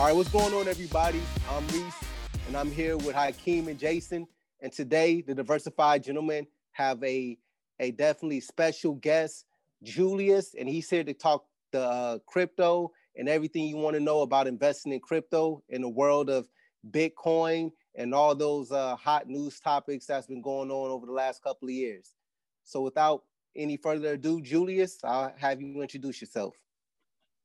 All right, what's going on, everybody? I'm Reese, and I'm here with Hakeem and Jason. And today, the Diversified Gentlemen have a, a definitely special guest, Julius, and he's here to talk the uh, crypto and everything you want to know about investing in crypto in the world of Bitcoin and all those uh, hot news topics that's been going on over the last couple of years. So, without any further ado, Julius, I'll have you introduce yourself.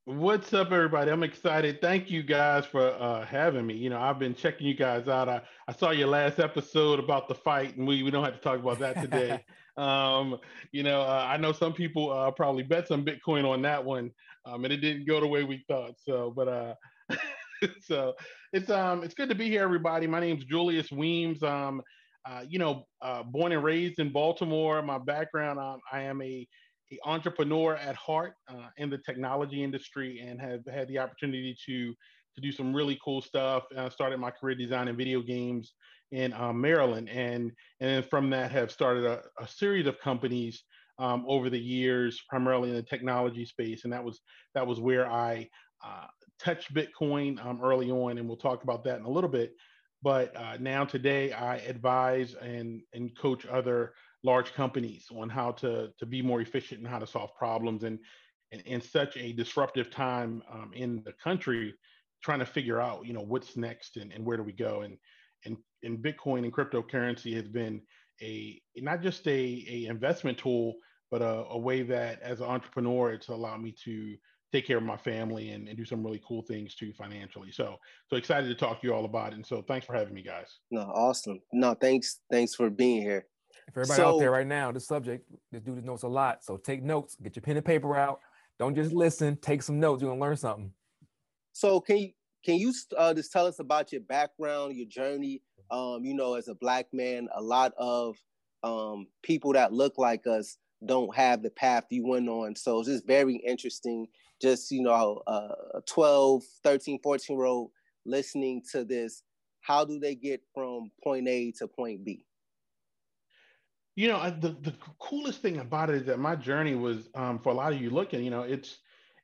What's up, everybody? I'm excited. Thank you guys for uh, having me. You know, I've been checking you guys out. I, I saw your last episode about the fight, and we, we don't have to talk about that today. um, you know, uh, I know some people uh, probably bet some Bitcoin on that one, um, and it didn't go the way we thought. So, but uh, so it's um it's good to be here, everybody. My name's Julius Weems. Um, uh, you know, uh, born and raised in Baltimore. My background, um, I am a an entrepreneur at heart uh, in the technology industry and have had the opportunity to to do some really cool stuff. I started my career designing video games in uh, Maryland, and and from that have started a, a series of companies um, over the years, primarily in the technology space, and that was that was where I uh, touched Bitcoin um, early on, and we'll talk about that in a little bit. But uh, now today, I advise and and coach other large companies on how to to be more efficient and how to solve problems and in, in such a disruptive time um, in the country trying to figure out you know what's next and, and where do we go. And and and bitcoin and cryptocurrency has been a not just a, a investment tool but a, a way that as an entrepreneur it's allowed me to take care of my family and, and do some really cool things too financially. So so excited to talk to you all about it. And so thanks for having me guys. No awesome. No thanks thanks for being here for everybody so, out there right now, this subject, this dude knows a lot. So take notes, get your pen and paper out. Don't just listen, take some notes. You're gonna learn something. So can you can you uh, just tell us about your background, your journey? Um, you know, as a black man, a lot of um, people that look like us don't have the path you went on. So it's just very interesting. Just, you know, uh, 12, 13, 14 year old listening to this. How do they get from point A to point B? You know, the the coolest thing about it is that my journey was um, for a lot of you looking. You know, it's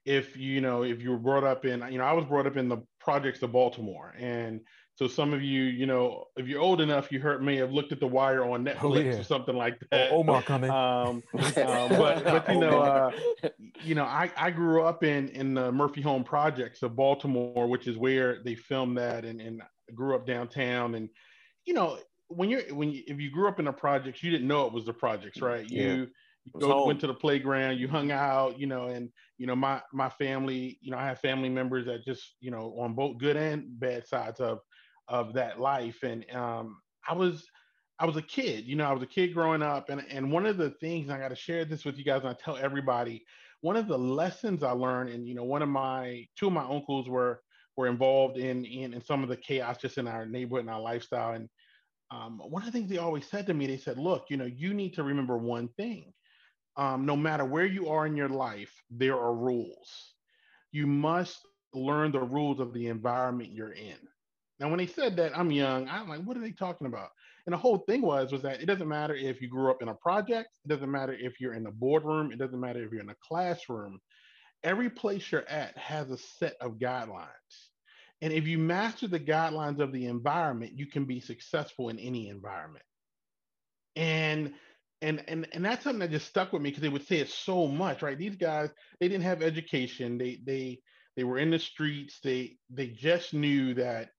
if you know if you were brought up in you know I was brought up in the projects of Baltimore, and so some of you you know if you're old enough, you heard me have looked at The Wire on oh, Netflix oh, yeah. or something like that. oh, Omar coming. Um, um, but but you know uh, you know I I grew up in in the Murphy Home projects of Baltimore, which is where they filmed that, and and grew up downtown and you know when you're when you, if you grew up in the projects, you didn't know it was the projects, right? Yeah. You you go, went to the playground, you hung out, you know, and you know my my family, you know, I have family members that just you know on both good and bad sides of of that life, and um, I was I was a kid, you know, I was a kid growing up, and and one of the things I got to share this with you guys, and I tell everybody, one of the lessons I learned, and you know, one of my two of my uncles were were involved in in, in some of the chaos just in our neighborhood and our lifestyle, and um, one of the things they always said to me, they said, look, you know, you need to remember one thing. Um, no matter where you are in your life, there are rules. You must learn the rules of the environment you're in. Now, when they said that, I'm young. I'm like, what are they talking about? And the whole thing was was that it doesn't matter if you grew up in a project. It doesn't matter if you're in a boardroom. It doesn't matter if you're in a classroom. Every place you're at has a set of guidelines. And if you master the guidelines of the environment, you can be successful in any environment. And and and and that's something that just stuck with me because they would say it so much, right? These guys, they didn't have education. They they they were in the streets. They they just knew that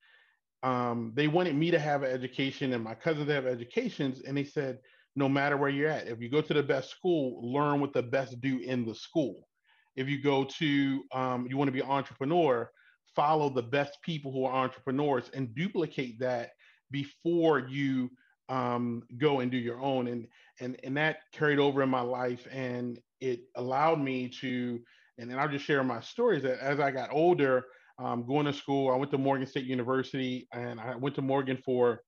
um, they wanted me to have an education and my cousins to have educations. And they said, no matter where you're at, if you go to the best school, learn what the best do in the school. If you go to, um, you want to be an entrepreneur, follow the best people who are entrepreneurs and duplicate that before you um, go and do your own. And and and that carried over in my life, and it allowed me to. And then I'll just share my stories that as I got older, um, going to school, I went to Morgan State University, and I went to Morgan for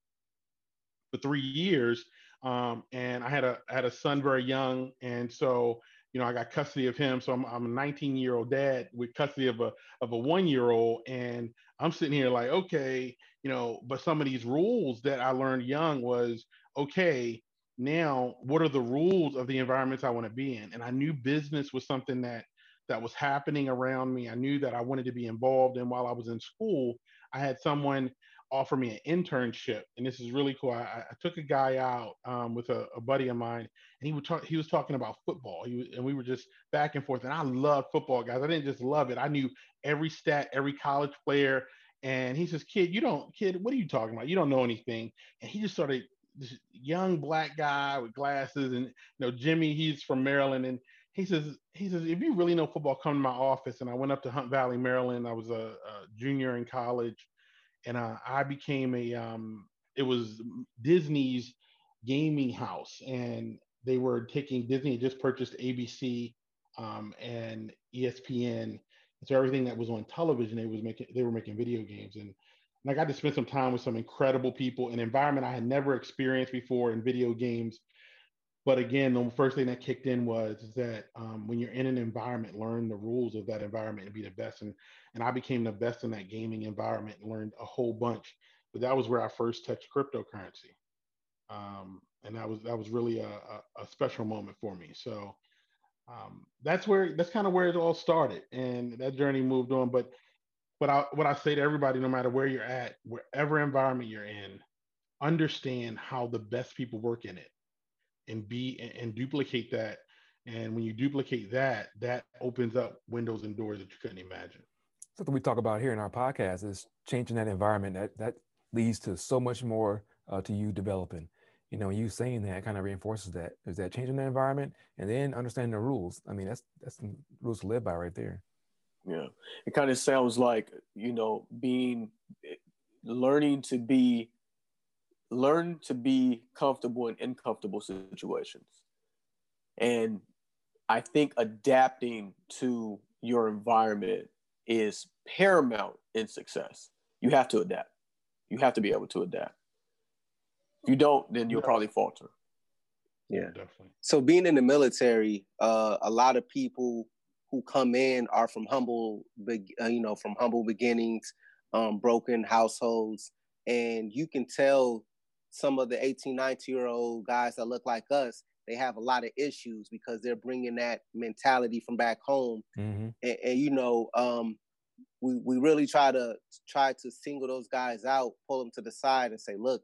for three years. Um, and I had a I had a son very young, and so you know, I got custody of him. So I'm, I'm a 19 year old dad with custody of a, of a one year old. And I'm sitting here like, okay, you know, but some of these rules that I learned young was, okay, now what are the rules of the environments I want to be in? And I knew business was something that that was happening around me. I knew that I wanted to be involved. And while I was in school, I had someone offer me an internship, and this is really cool. I, I took a guy out um, with a, a, buddy of mine, and he would talk. He was talking about football. Was, and we were just back and forth. And I love football, guys. I didn't just love it. I knew every stat, every college player. And he says, "Kid, you don't, kid. What are you talking about? You don't know anything." And he just started this young black guy with glasses, and you know Jimmy. He's from Maryland, and he says, he says, if you really know football, come to my office. And I went up to Hunt Valley, Maryland. I was a, a junior in college, and uh, I became a. Um, it was Disney's gaming house, and they were taking Disney just purchased ABC um, and ESPN. and So everything that was on television, they was making they were making video games, and and I got to spend some time with some incredible people, an environment I had never experienced before in video games. But again, the first thing that kicked in was that um, when you're in an environment, learn the rules of that environment and be the best. And and I became the best in that gaming environment and learned a whole bunch. But that was where I first touched cryptocurrency, um, and that was that was really a, a, a special moment for me. So um, that's where that's kind of where it all started, and that journey moved on. But but I, what I say to everybody, no matter where you're at, wherever environment you're in, understand how the best people work in it and be and, and duplicate that. And when you duplicate that, that opens up windows and doors that you couldn't imagine. Something we talk about here in our podcast is changing that environment. That that leads to so much more uh, to you developing. You know, you saying that kind of reinforces that. Is that changing the environment and then understanding the rules? I mean, that's that's the rules to live by right there. Yeah, it kind of sounds like you know being learning to be learn to be comfortable in uncomfortable situations. And I think adapting to your environment is paramount in success. You have to adapt. You have to be able to adapt. If you don't, then you'll probably falter. Yeah, definitely. So being in the military, uh, a lot of people who come in are from humble, uh, you know, from humble beginnings, um, broken households, and you can tell some of the 18, 19 year old guys that look like us, they have a lot of issues because they're bringing that mentality from back home. Mm-hmm. And, and, you know, um, we, we really try to try to single those guys out, pull them to the side and say, look,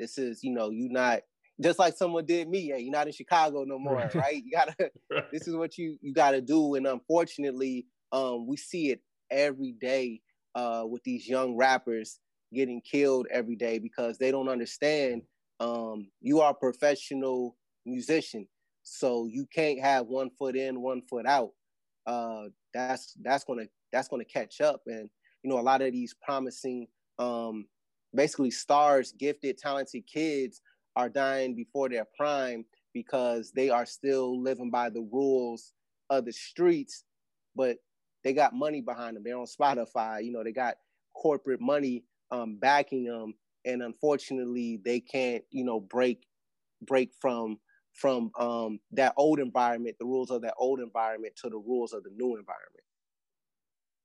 this is, you know, you not just like someone did me. Hey, you're not in Chicago no more, right? right? You gotta right. this is what you you gotta do. And unfortunately, um, we see it every day uh, with these young rappers getting killed every day because they don't understand um, you are a professional musician, so you can't have one foot in, one foot out. Uh, that's that's gonna that's gonna catch up, and you know a lot of these promising, um, basically stars, gifted, talented kids are dying before their prime because they are still living by the rules of the streets, but they got money behind them. They're on Spotify, you know, they got corporate money um, backing them, and unfortunately, they can't, you know, break break from from um, that old environment, the rules of that old environment, to the rules of the new environment.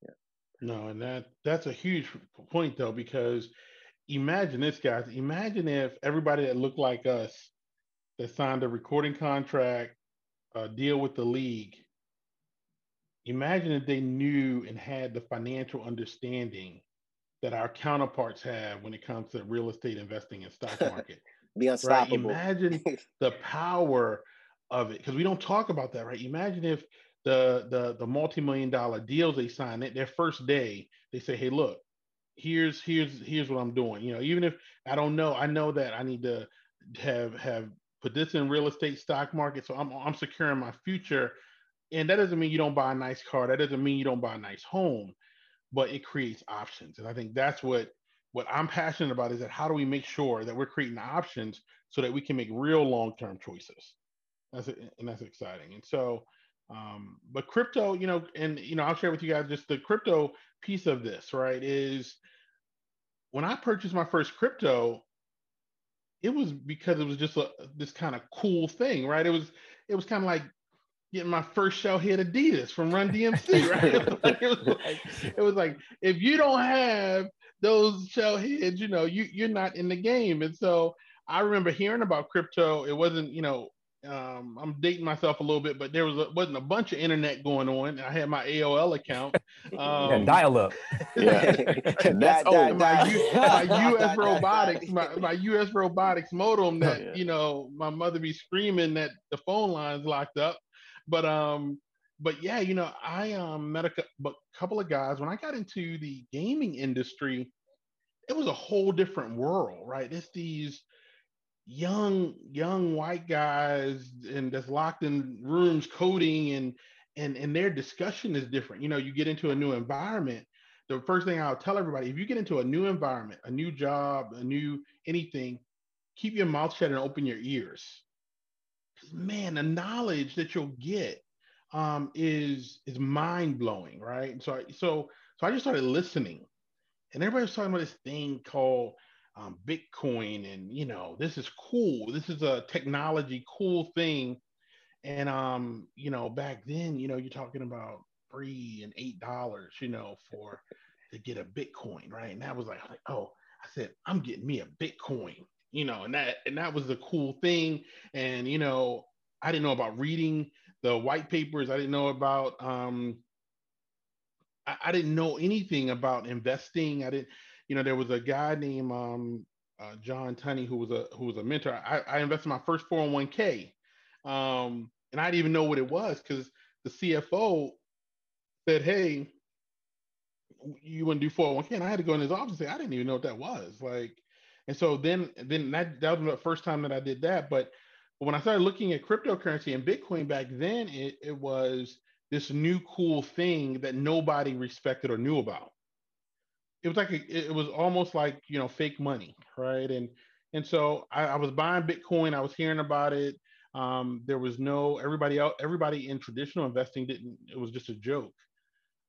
Yeah. No, and that that's a huge point though, because imagine this, guys. Imagine if everybody that looked like us that signed a recording contract, uh, deal with the league. Imagine if they knew and had the financial understanding that our counterparts have when it comes to real estate investing and stock market. Be unstoppable. Right? Imagine the power of it because we don't talk about that, right? Imagine if the the the multi-million dollar deals they sign it their first day they say hey look here's here's here's what i'm doing you know even if i don't know i know that i need to have have put this in real estate stock market so i'm i'm securing my future and that doesn't mean you don't buy a nice car that doesn't mean you don't buy a nice home but it creates options. And I think that's what what I'm passionate about is that how do we make sure that we're creating options so that we can make real long-term choices. That's it, and that's exciting. And so, um, but crypto, you know, and you know, I'll share with you guys just the crypto piece of this, right? Is when I purchased my first crypto, it was because it was just a this kind of cool thing, right? It was it was kind of like getting my first show hit Adidas from Run DMC, right? it, was like, it, was like, it was like if you don't have those shell heads, you know, you you're not in the game. And so I remember hearing about crypto. It wasn't, you know, um, I'm dating myself a little bit, but there was a, wasn't a bunch of internet going on. I had my AOL account. Um, yeah, dial up. Yeah, that's old. my, U, my US robotics, my, my US robotics modem that Yeah. you know my mother be screaming that the phone line's locked up. But um, but yeah, you know, I um met a cou- couple of guys when I got into the gaming industry. It was a whole different world, right? It's these young young white guys and that's locked in rooms coding and and and their discussion is different you know you get into a new environment the first thing i'll tell everybody if you get into a new environment a new job a new anything keep your mouth shut and open your ears man the knowledge that you'll get um, is is mind blowing right And so I, so so i just started listening and everybody was talking about this thing called um, Bitcoin, and you know, this is cool. This is a technology cool thing. And um, you know, back then, you know, you're talking about three and eight dollars, you know, for to get a Bitcoin, right? And that was like, like, oh, I said, I'm getting me a Bitcoin, you know, and that and that was the cool thing. And you know, I didn't know about reading the white papers. I didn't know about um, I, I didn't know anything about investing. I didn't, you know, there was a guy named um, uh, John Tunney who was a who was a mentor. I, I invested my first 401k, um, and I didn't even know what it was because the CFO said, "Hey, you want to do 401k?" And I had to go in his office and say, "I didn't even know what that was." Like, and so then then that that was the first time that I did that. But when I started looking at cryptocurrency and Bitcoin back then, it, it was this new cool thing that nobody respected or knew about. It was like a, it was almost like you know fake money, right? And and so I, I was buying Bitcoin. I was hearing about it. Um, there was no everybody else. Everybody in traditional investing didn't. It was just a joke,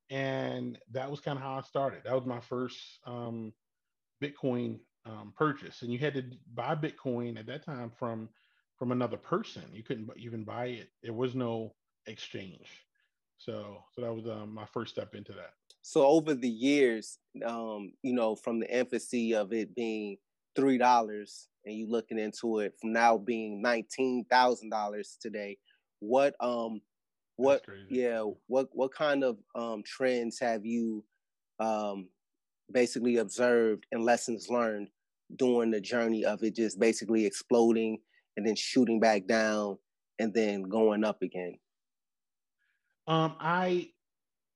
and that was kind of how I started. That was my first um, Bitcoin um, purchase, and you had to buy Bitcoin at that time from from another person. You couldn't even buy it. There was no exchange. So so that was um, my first step into that. So over the years, um, you know, from the infancy of it being three dollars and you looking into it from now being nineteen thousand dollars today, what um what yeah, what what kind of um trends have you um basically observed and lessons learned during the journey of it just basically exploding and then shooting back down and then going up again? Um, I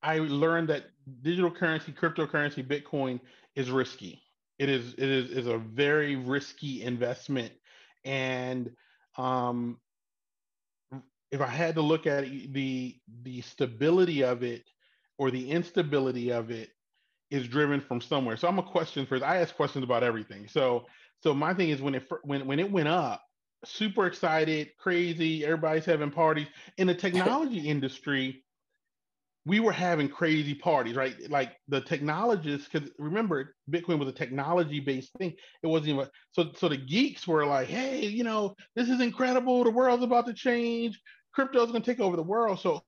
I learned that digital currency, cryptocurrency, Bitcoin is risky. It is it is is a very risky investment, and um, if I had to look at the the stability of it or the instability of it is driven from somewhere. So I'm a question first. I ask questions about everything. So so my thing is when it when when it went up, super excited, crazy, everybody's having parties in the technology industry. We were having crazy parties, right? Like the technologists, because remember, Bitcoin was a technology-based thing. It wasn't even so. So the geeks were like, "Hey, you know, this is incredible. The world's about to change. Crypto's going to take over the world." So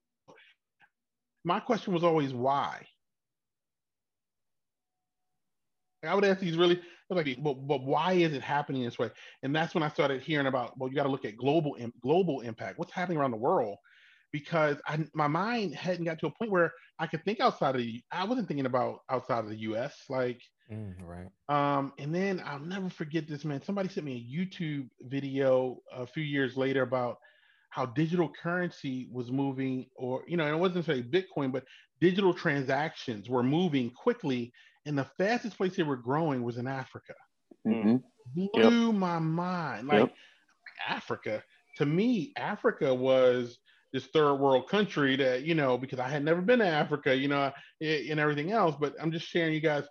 my question was always why. I would ask these really like, but, but why is it happening this way? And that's when I started hearing about, well, you got to look at global global impact. What's happening around the world? Because I, my mind hadn't got to a point where I could think outside of the. I wasn't thinking about outside of the U.S. Like, Mm, right. um, and then I'll never forget this man. Somebody sent me a YouTube video a few years later about how digital currency was moving, or you know, and it wasn't say Bitcoin, but digital transactions were moving quickly, and the fastest place they were growing was in Africa. Mhm. Blew my mind. Like Yep. Africa, to me, Africa was this third world country that you know because I had never been to Africa, you know, and everything else. But I'm just sharing you guys.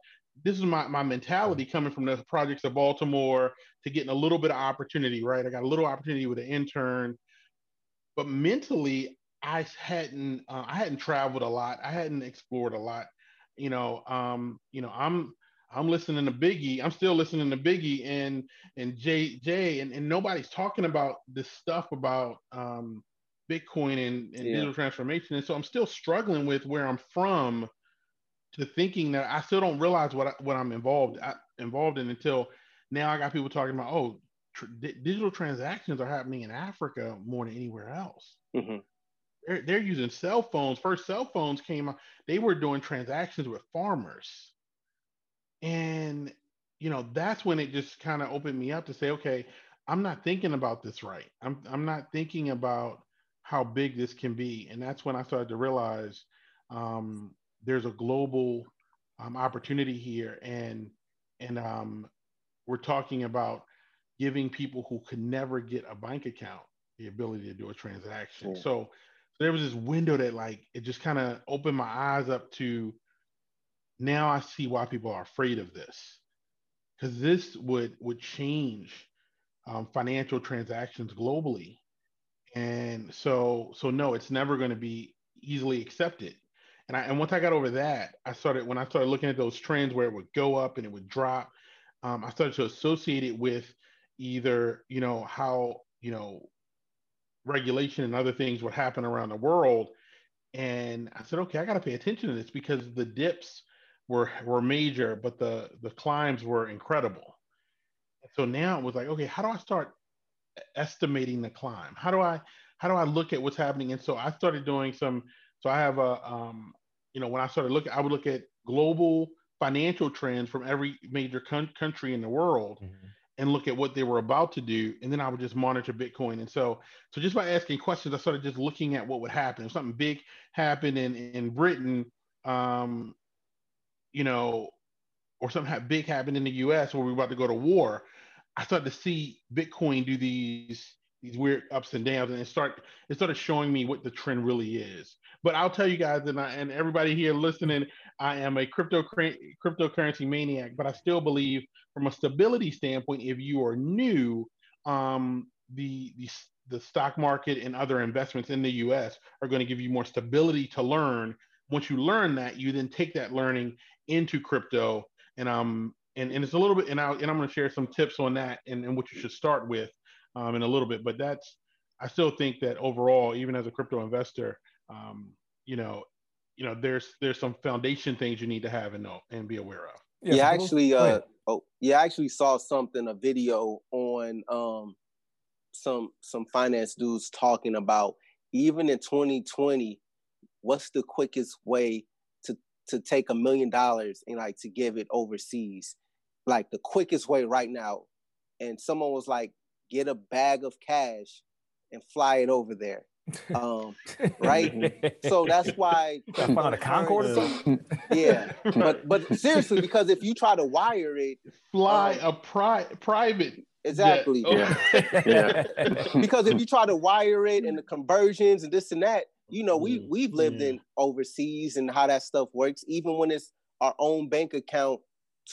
This is my my mentality coming from the projects of Baltimore to getting a little bit of opportunity. Right, I got a little opportunity with an intern, but mentally, I hadn't uh, I hadn't traveled a lot. I hadn't explored a lot. You know, um, you know, I'm I'm listening to Biggie. I'm still listening to Biggie and and Jay Jay and, and nobody's talking about this stuff about um, Bitcoin and, and Yeah. digital transformation. And so I'm still struggling with where I'm from to thinking that I still don't realize what I, what I'm involved I, involved in until now. I got people talking about oh tr- digital transactions are happening in Africa more than anywhere else. Mm-hmm. They're, they're using cell phones. First cell phones came out, they were doing transactions with farmers. And, you know, that's when it just kind of opened me up to say, okay, I'm not thinking about this right. I'm, I'm not thinking about how big this can be. And that's when I started to realize um, there's a global um, opportunity here. And, and um, we're talking about giving people who could never get a bank account the ability to do a transaction. Yeah. So there was this window that like it just kind of opened my eyes up to now I see why people are afraid of this. Because this would would change um, financial transactions globally. And so so no it's never going to be easily accepted. And I and once I got over that I started when I started looking at those trends where it would go up and it would drop um, I started to associate it with either you know how you know regulation and other things would happen around the world. And I said okay I got to pay attention to this because the dips were were major but the the climbs were incredible. So now it was like okay how do I start estimating the climb? How do I how do I look at what's happening? And so I started doing some so I have a um you know when I started looking I would look at global financial trends from every major con- country in the world. Mm-hmm and look at what they were about to do and then i would just monitor bitcoin. And so so just by asking questions i started just looking at what would happen. If something big happened in in britain um you know or something big happened in the us where we were about to go to war i started to see bitcoin do these these weird ups and downs and it start it started showing me what the trend really is but i'll tell you guys and, I, and everybody here listening i am a crypto cryptocurrency maniac but i still believe from a stability standpoint if you are new um, the, the the stock market and other investments in the us are going to give you more stability to learn once you learn that you then take that learning into crypto and um and, and it's a little bit and, I, and i'm going to share some tips on that and, and what you should start with um, in a little bit. But that's I still think that overall, even as a crypto investor, um, you know, you know, there's there's some foundation things you need to have and know and be aware of. Yeah, yeah actually, uh, oh, yeah, I actually saw something, a video on um, some some finance dudes talking about even in 2020, what's the quickest way to to take a million dollars and like to give it overseas, like the quickest way right now. And someone was like, get a bag of cash and fly it over there. Um, right? so that's why on a Concorde or something. Yeah, but but seriously, because if you try to wire it, fly um, a pri- private. Exactly. Yeah. yeah. because if you try to wire it and the conversions and this and that, you know, we mm, we've lived yeah. in overseas and how that stuff works. Even when it's our own bank account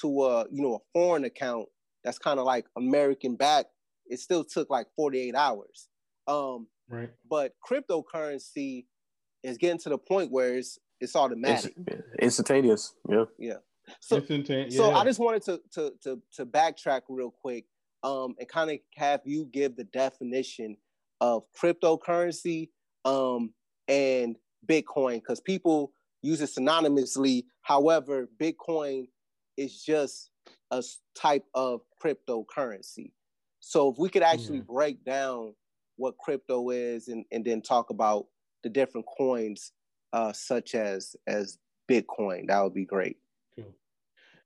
to a you know a foreign account that's kind of like American back it still took like 48 hours. Um, right. But cryptocurrency is getting to the point where it's it's automatic, it's instantaneous. Yeah. Yeah. So, yeah. so I just wanted to to to to backtrack real quick, um, and kind of have you give the definition of cryptocurrency, um, and Bitcoin because people use it synonymously. However, Bitcoin is just a type of cryptocurrency. So if we could actually mm-hmm. break down what crypto is and, and then talk about the different coins uh, such as as Bitcoin, that would be great.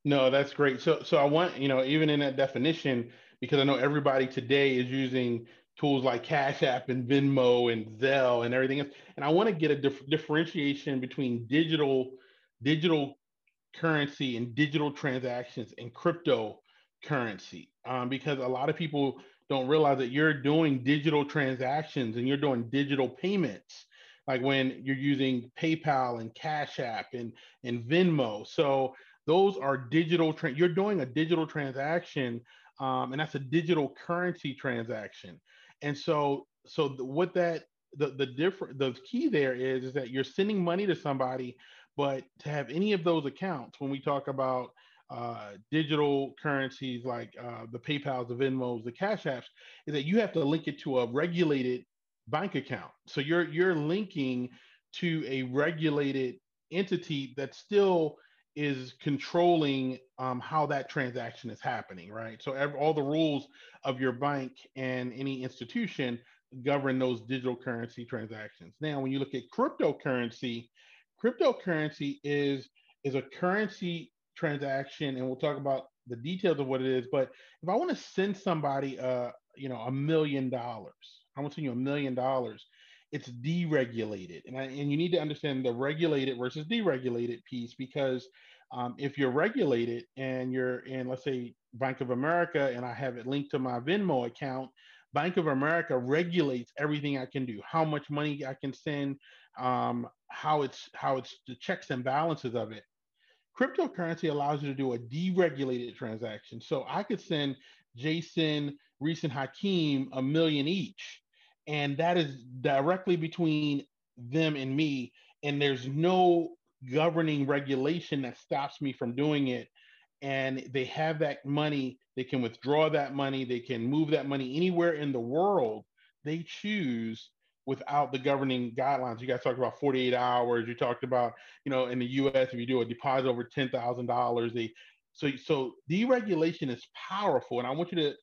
No, that's great. So so I want, you know, even in that definition, because I know everybody today is using tools like Cash App and Venmo and Zelle and everything else. And I want to get a dif- differentiation between digital digital currency and digital transactions and cryptocurrency um, because a lot of people don't realize that you're doing digital transactions and you're doing digital payments like when you're using PayPal and Cash App and, and Venmo. So those are digital, tra- you're doing a digital transaction um, and that's a digital currency transaction. And so, so what that, the, the different, the key there is, is that you're sending money to somebody, but to have any of those accounts, when we talk about uh, digital currencies like uh, the PayPal's, the Venmos, the Cash Apps, is that you have to link it to a regulated bank account. So you're you're linking to a regulated entity that still is controlling um, how that transaction is happening, right? So all the rules of your bank and any institution govern those digital currency transactions. Now, when you look at cryptocurrency, cryptocurrency is is a currency transaction, and we'll talk about the details of what it is. But if I want to send somebody, uh, you know, a million dollars, I want to send you a million dollars. It's deregulated, and I, and you need to understand the regulated versus deregulated piece because um, if you're regulated and you're in, let's say, Bank of America, and I have it linked to my Venmo account, Bank of America regulates everything I can do, how much money I can send, um, how it's how it's the checks and balances of it. Cryptocurrency allows you to do a deregulated transaction. So I could send Jason, Reese, and Hakeem a million each, and that is directly between them and me. And there's no governing regulation that stops me from doing it. And they have that money, they can withdraw that money, they can move that money anywhere in the world they choose without the governing guidelines. You guys talked about 48 hours. You talked about, you know, in the US, if you do a deposit over $10,000, they so so deregulation is powerful. And I want you to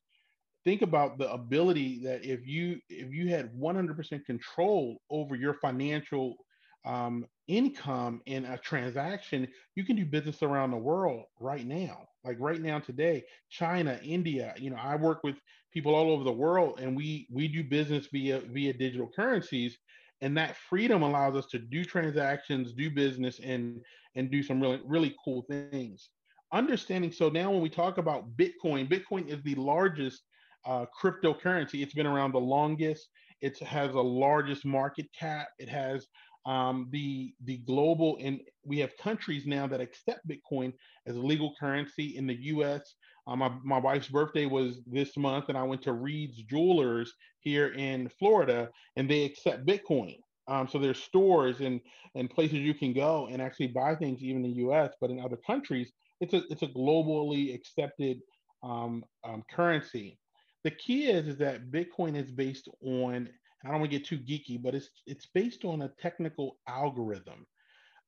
think about the ability that if you if you had 100% control over your financial um, income in a transaction, you can do business around the world right now. Like right now today, China, India, you know, I work with people all over the world and we we do business via via digital currencies and that freedom allows us to do transactions, do business and and do some really really cool things. Understanding so now when we talk about Bitcoin, Bitcoin is the largest uh, cryptocurrency. It's been around the longest. It has the largest market cap. It has um, the the global and we have countries now that accept Bitcoin as a legal currency in the U.S. Um, my, my wife's birthday was this month, and I went to Reed's Jewelers here in Florida, and they accept Bitcoin. Um, so there's stores and and places you can go and actually buy things even in the U.S. But in other countries, it's a it's a globally accepted um, um, currency. The key is is that Bitcoin is based on I don't want to get too geeky, but it's it's based on a technical algorithm.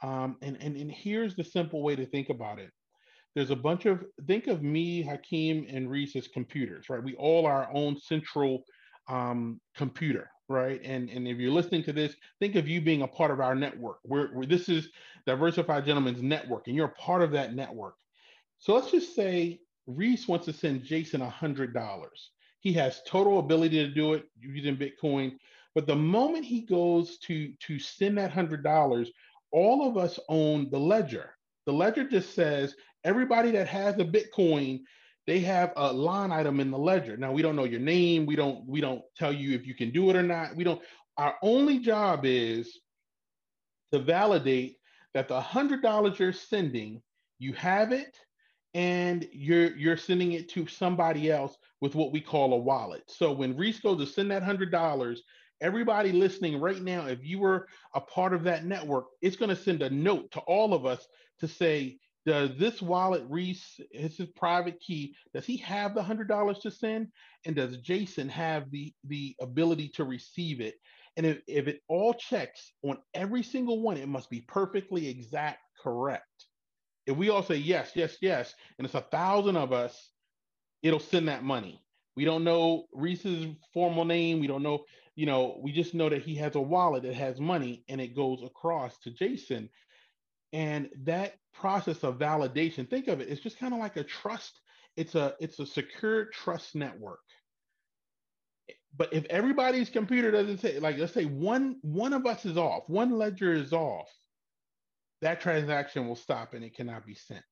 Um, and, and and here's the simple way to think about it. There's a bunch of think of me, Hakeem, and Reese as computers, right? We all are our own central um, computer, right? And and if you're listening to this, think of you being a part of our network. Where this is Diversified Gentlemen's network, and you're a part of that network. So let's just say Reese wants to send Jason a hundred dollars. He has total ability to do it using Bitcoin. But the moment he goes to, to send that $100, all of us own the ledger. The ledger just says everybody that has a Bitcoin, they have a line item in the ledger. Now we don't know your name. We don't we don't tell you if you can do it or not. We don't. Our only job is to validate that the hundred dollars you're sending, you have it, and you're you're sending it to somebody else with what we call a wallet. So when Reese goes to send that hundred dollars, everybody listening right now, if you were a part of that network, it's going to send a note to all of us to say, does this wallet Reese is his private key? Does he have the hundred dollars to send? And does Jason have the the ability to receive it? And if, if it all checks on every single one, it must be perfectly exact correct if we all say yes, yes, yes, and it's a thousand of us, it'll send that money. We don't know Reese's formal name. We don't know, you know, we just know that he has a wallet that has money and it goes across to Jason. And that process of validation, think of it, it's just kind of like a trust. It's a it's a secure trust network. But if everybody's computer doesn't say, like, let's say one one of us is off, one ledger is off, that transaction will stop and it cannot be sent.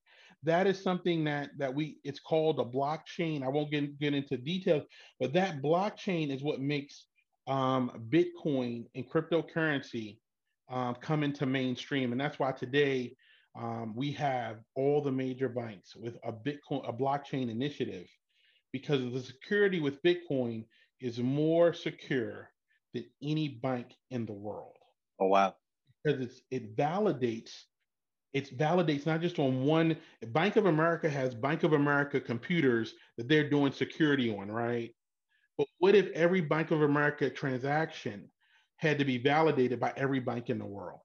That is something that that we it's called a blockchain. I won't get, get into details, but that blockchain is what makes um, Bitcoin and cryptocurrency um, come into mainstream, and that's why today um, we have all the major banks with a Bitcoin a blockchain initiative because the security with Bitcoin is more secure than any bank in the world. Oh wow! Because it's it validates it validates not just on one bank of america has bank of america computers that they're doing security on right? But what if every bank of america transaction had to be validated by every bank in the world?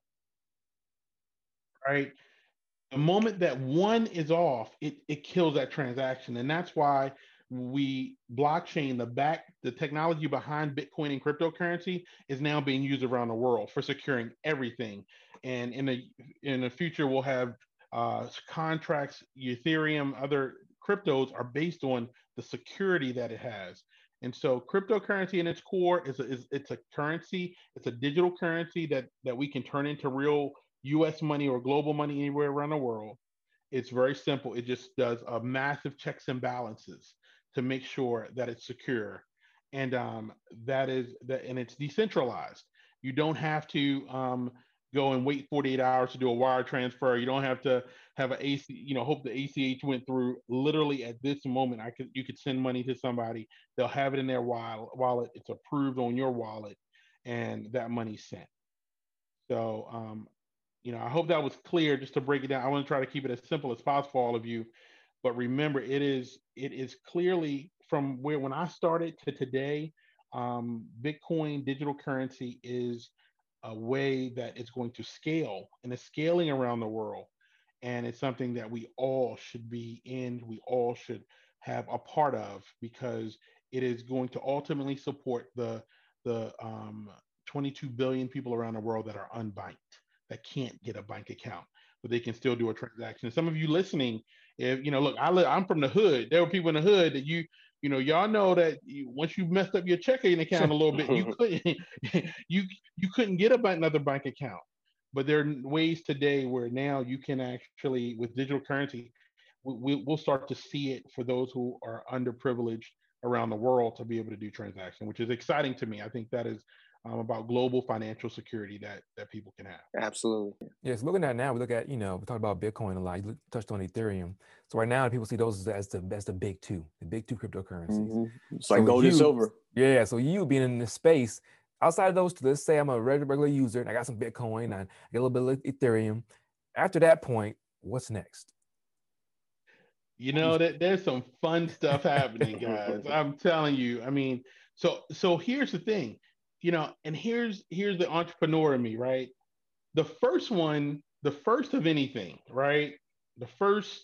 Right? The moment that one is off, it, it kills that transaction. And that's why we blockchain, the back, the technology behind Bitcoin and cryptocurrency is now being used around the world for securing everything. And in the in the future, we'll have uh, contracts, Ethereum, other cryptos are based on the security that it has. And so cryptocurrency in its core is, a, is it's a currency, it's a digital currency that that we can turn into real US money or global money anywhere around the world. It's very simple. It just does a massive checks and balances to make sure that it's secure. And um, that is that and it's decentralized. You don't have to um, go and wait 48 hours to do a wire transfer. You don't have to have a AC, you know, hope the ACH went through. Literally at this moment, I could you could send money to somebody. They'll have it in their wallet. It's approved on your wallet, and that money's sent. So, um, you know, I hope that was clear. Just to break it down, I want to try to keep it as simple as possible for all of you. But remember, it is it is clearly from where when I started to today, um, Bitcoin digital currency is a way that it's going to scale and it's scaling around the world. And it's something that we all should be in, we all should have a part of because it is going to ultimately support the the um, 22 billion people around the world that are unbanked, that can't get a bank account, but they can still do a transaction. Some of you listening, if you know, look, I li- I'm from the hood. There were people in the hood that you you know, y'all know that you, once you messed up your checking account a little bit, you couldn't you you couldn't get about another bank account. But there are ways today where now you can actually, with digital currency, we, we'll start to see it for those who are underprivileged around the world to be able to do transaction, which is exciting to me. I think that is um, about global financial security that that people can have. Absolutely. Yes, looking at now, we look at you know we talk about Bitcoin a lot. You touched on Ethereum. So right now, people see those as the as the big two, the big two cryptocurrencies. Mm-hmm. It's like so gold and silver. Yeah. So you being in this space, outside of those two, let's say I'm a regular, regular user and I got some Bitcoin and I get a little bit of Ethereum. After that point, what's next? You know that there's some fun stuff happening, guys. I'm telling you. I mean, so so here's the thing you know, and here's here's the entrepreneur in me, right? The first one, the first of anything, right? The first,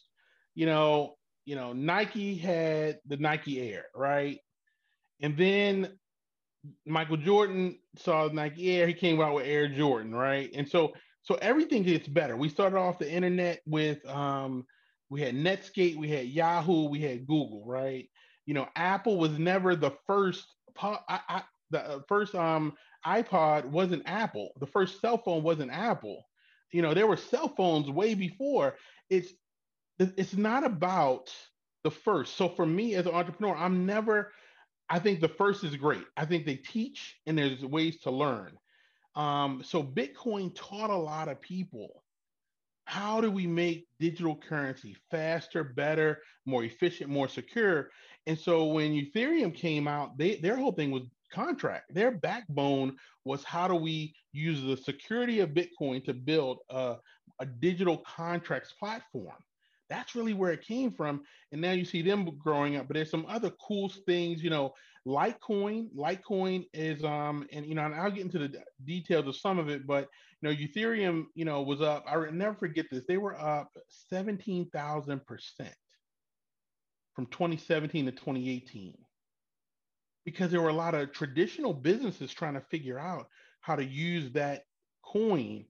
you know, you know, Nike had the Nike Air, right? And then Michael Jordan saw Nike Air, he came out with Air Jordan, right? And so so everything gets better. We started off the internet with um we had Netscape, we had Yahoo, we had Google, right? You know, Apple was never the first I, the uh, first um iPod wasn't Apple. The first cell phone wasn't Apple. You know, there were cell phones way before. It's it's not about the first. So for me as an entrepreneur, I'm never I think the first is great. I think they teach and there's ways to learn. Um, so Bitcoin taught a lot of people how do we make digital currency faster, better, more efficient, more secure? And so when Ethereum came out, they, their whole thing was contract. Their backbone was how do we use the security of Bitcoin to build a, a digital contracts platform. That's really where it came from. And now you see them growing up. But there's some other cool things, you know, Litecoin. Litecoin is um, and you know, and I'll get into the details of some of it, but you know, Ethereum, you know, was up. I never forget this. They were up 17,000 percent from 2017 to 2018 because there were a lot of traditional businesses trying to figure out how to use that coin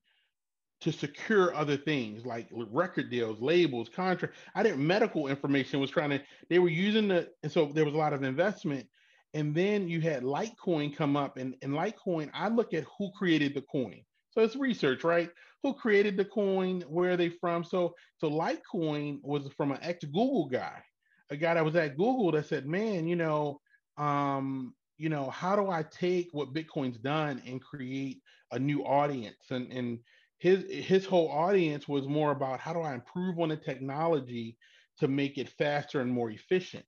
to secure other things like record deals, labels, contract. I didn't medical information was trying to, they were using the, and so there was a lot of investment. And then you had Litecoin come up and, and Litecoin, I look at who created the coin. So it's research, right? Who created the coin? Where are they from? So so Litecoin was from an ex-Google guy, a guy that was at Google that said, man, you know, um, you know, how do I take what Bitcoin's done and create a new audience? And and his his whole audience was more about how do I improve on the technology to make it faster and more efficient.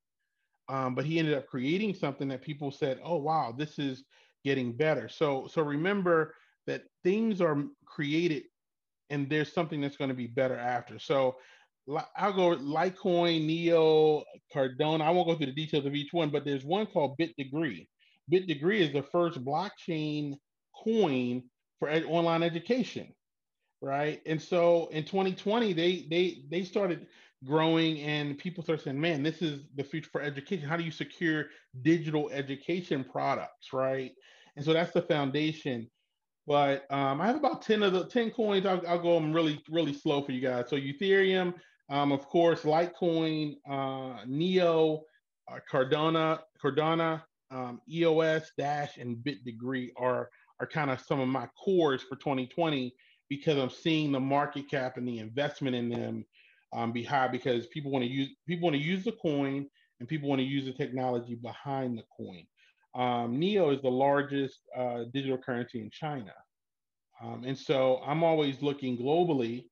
Um, but he ended up creating something that people said, "Oh wow, this is getting better." So so remember that things are created, and there's something that's going to be better after. So I'll go Litecoin, Neo, Cardano. I won't go through the details of each one, but there's one called BitDegree. BitDegree is the first blockchain coin for ed- online education. right? And so in 2020, they they they started growing, and people started saying, "Man, this is the future for education. How do you secure digital education products, right?" And so that's the foundation. But um, I have about 10 of the 10 coins. I'll, I'll go them really, really slow for you guys. So Ethereum, um, of course, Litecoin, uh, Neo, uh, Cardano, Cardano, um, EOS, Dash, and BitDegree are are kind of some of my cores for 2020 because I'm seeing the market cap and the investment in them um, be high because people want to use people want to use the coin and people want to use the technology behind the coin. Um, Neo is the largest uh, digital currency in China, um, and so I'm always looking globally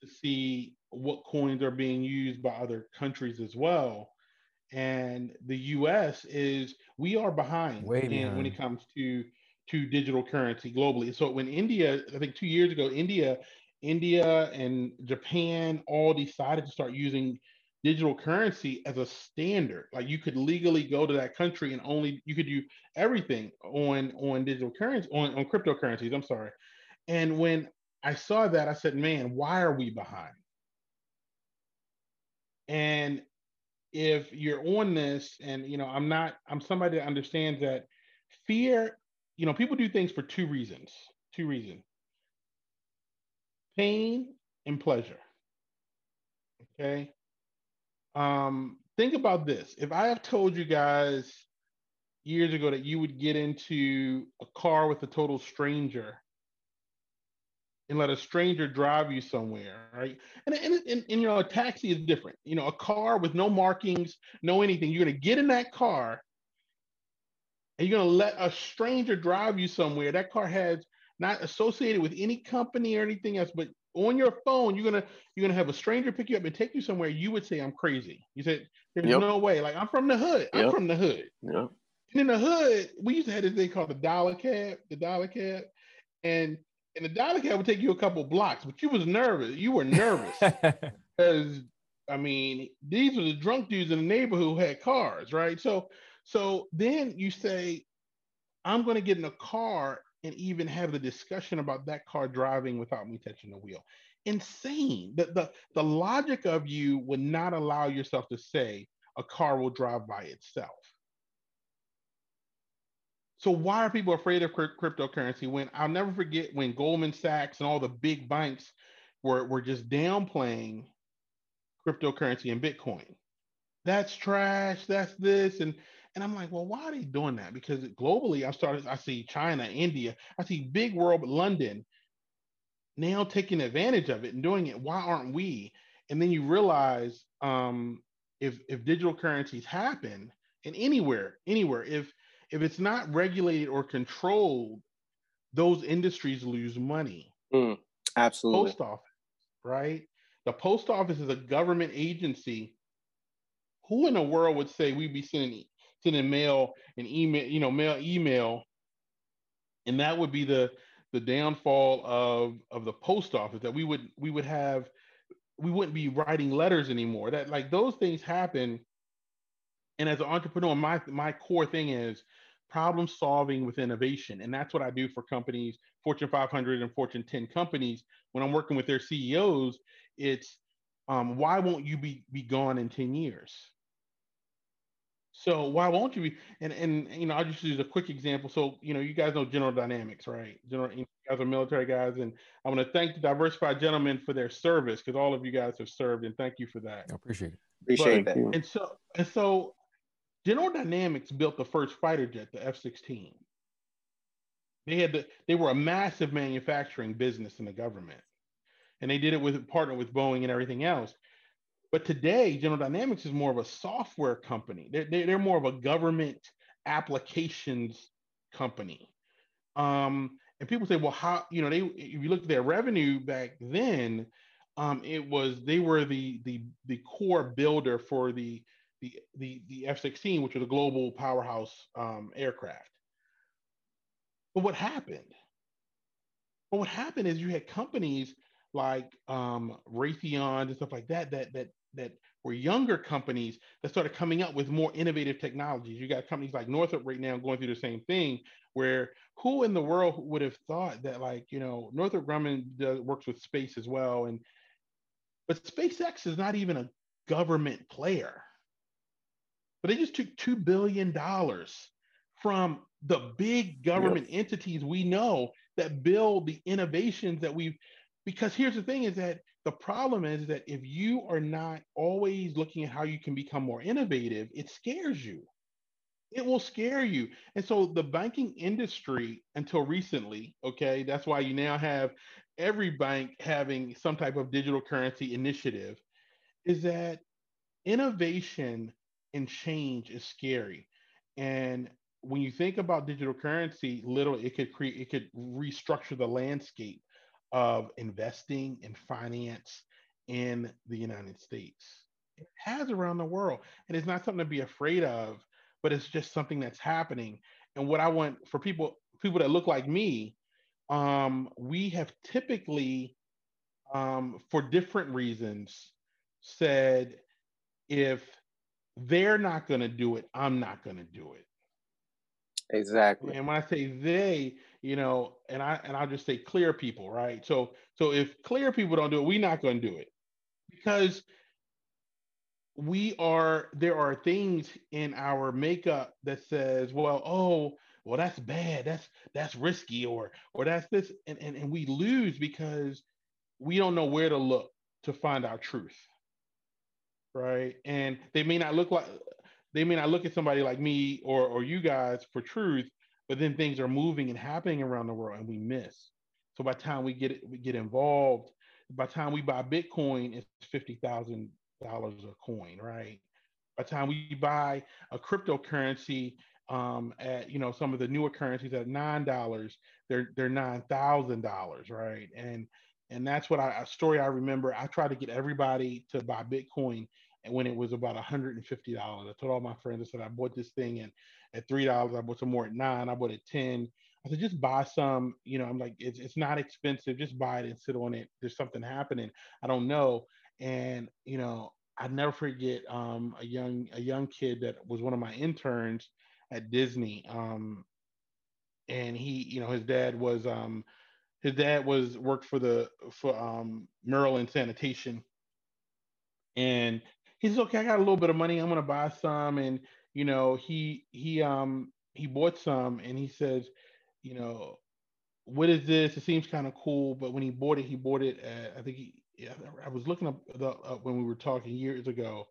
to see what coins are being used by other countries as well. And the U.S. is we are behind, behind. when it comes to to digital currency globally. So when India, I think two years ago, India, India and Japan all decided to start using digital currency as a standard. Like you could legally go to that country and only you could do everything on on digital currency on, on cryptocurrencies. I'm sorry. And when I saw that, I said, man, why are we behind? And if you're on this, and you know, I'm not, I'm somebody that understands that fear you know, people do things for two reasons. Two reasons pain and pleasure. Okay. Um, think about this. If I have told you guys years ago that you would get into a car with a total stranger and let a stranger drive you somewhere, right? And, and, and, and, you know, a taxi is different. You know, a car with no markings, no anything. You're going to get in that car and you're going to let a stranger drive you somewhere. That car has not associated with any company or anything else, but on your phone, you're gonna you're gonna have a stranger pick you up and take you somewhere. You would say, "I'm crazy." You said, "There's yep. no way." Like I'm from the hood. Yep. I'm from the hood. Yep. And in the hood, we used to have this thing called the dollar cab, the dollar cab, and and the dollar cab would take you a couple blocks, but you was nervous. You were nervous because I mean, these were the drunk dudes in the neighborhood who had cars, right? So so then you say, I'm going to get in a car and even have the discussion about that car driving without me touching the wheel. Insane. The, the, the logic of you would not allow yourself to say a car will drive by itself. So why are people afraid of cryptocurrency when I'll never forget when Goldman Sachs and all the big banks were, were just downplaying cryptocurrency and Bitcoin. That's trash, that's this. And and I'm like, well, why are they doing that? Because globally, I started, I see China, India, I see big world, London now taking advantage of it and doing it. Why aren't we? And then you realize um, if if digital currencies happen and anywhere, anywhere, if if it's not regulated or controlled, those industries lose money. Mm, absolutely. Post office, right? The post office is a government agency. Who in the world would say we'd be sending sending mail and email, you know, mail email, and that would be the the downfall of of the post office that we would we would have we wouldn't be writing letters anymore. That like those things happen. And as an entrepreneur, my my core thing is problem solving with innovation. And that's what I do for companies, Fortune 500 and Fortune 10 companies. When I'm working with their CEOs, it's um, why won't you be, be gone in 10 years? So why won't you be? And and you know, I'll just use a quick example. So you know, you guys know General Dynamics, right? General, you guys are military guys, and I want to thank the diversified gentlemen for their service because all of you guys have served, and thank you for that. I appreciate it. Appreciate but, that. And so and so, General Dynamics built the first fighter jet, the F-16. They had the, they were a massive manufacturing business in the government, and they did it with partner with Boeing and everything else. But today, General Dynamics is more of a software company. They're, they're, more of a government applications company. Um, and people say, well, how, you know, they, if you look at their revenue back then, um, it was, they were the, the, the core builder for the, the, the, the F-16, which was a global powerhouse um, aircraft. But what happened? But what happened is you had companies like um, Raytheon and stuff like that that that that were younger companies that started coming up with more innovative technologies. You got companies like Northrop right now going through the same thing, where who in the world would have thought that like you know Northrop Grumman does, works with space as well, and but SpaceX is not even a government player. But they just took two billion dollars from the big government yep. entities we know that build the innovations that we've because here's the thing is that the problem is that if you are not always looking at how you can become more innovative it scares you it will scare you and so the banking industry until recently okay that's why you now have every bank having some type of digital currency initiative is that innovation and change is scary and when you think about digital currency, literally it could create it could restructure the landscape of investing and finance in the United States. It has around the world. And it's not something to be afraid of, but it's just something that's happening. And what I want for people, people that look like me, um, we have typically, um, for different reasons, said if they're not going to do it, I'm not going to do it. Exactly. And when I say they, you know, and I and I'll just say clear people, right? So so if clear people don't do it, we're not going to do it because we are there are things in our makeup that says, well, oh, well, that's bad, that's that's risky, or or that's this, and and, and we lose because we don't know where to look to find our truth. Right. And they may not look like they may not look at somebody like me or or you guys for truth, but then things are moving and happening around the world and we miss. So by the time we get we get involved, by the time we buy Bitcoin, it's fifty thousand dollars a coin, right? By the time we buy a cryptocurrency um, at you know some of the newer currencies at nine dollars, they're they're nine thousand dollars, right? And and that's what I a story I remember. I try to get everybody to buy Bitcoin when it was about $150. I told all my friends, I said, I bought this thing and at $3, I bought some more at nine, I bought it 10. I said, just buy some, you know, I'm like, it's, it's not expensive. Just buy it and sit on it. There's something happening. I don't know. And, you know, I never forget um, a young, a young kid that was one of my interns at Disney. Um, and he, you know, his dad was, um, his dad was worked for the, for um, Maryland sanitation and he says, okay, I got a little bit of money. I'm to buy some. And, you know, he, he, um, he bought some and he says, you know, what is this? It seems kind of cool. But when he bought it, he bought it at, I think he, yeah, I was looking up the, uh, when we were talking years ago,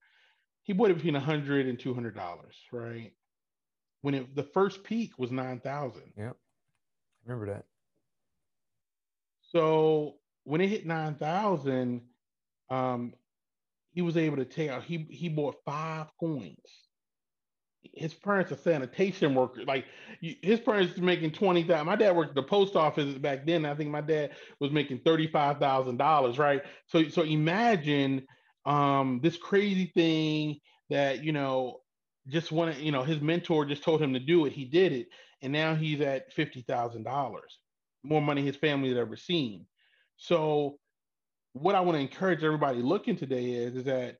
he bought it between a hundred and two hundred dollars, right? When it, the first peak was 9,000. Yep. Remember that. So when it hit 9,000, um, he was able to take out he he bought five coins. His parents are sanitation workers. Like his parents are making 20000 my dad worked at the post office back then. I think my dad was making $35000 right? So so imagine um this crazy thing that you know just wanted you know his mentor just told him to do it. He did it. And now he's at $50000 more money his family had ever seen. So what I want to encourage everybody looking today is, is that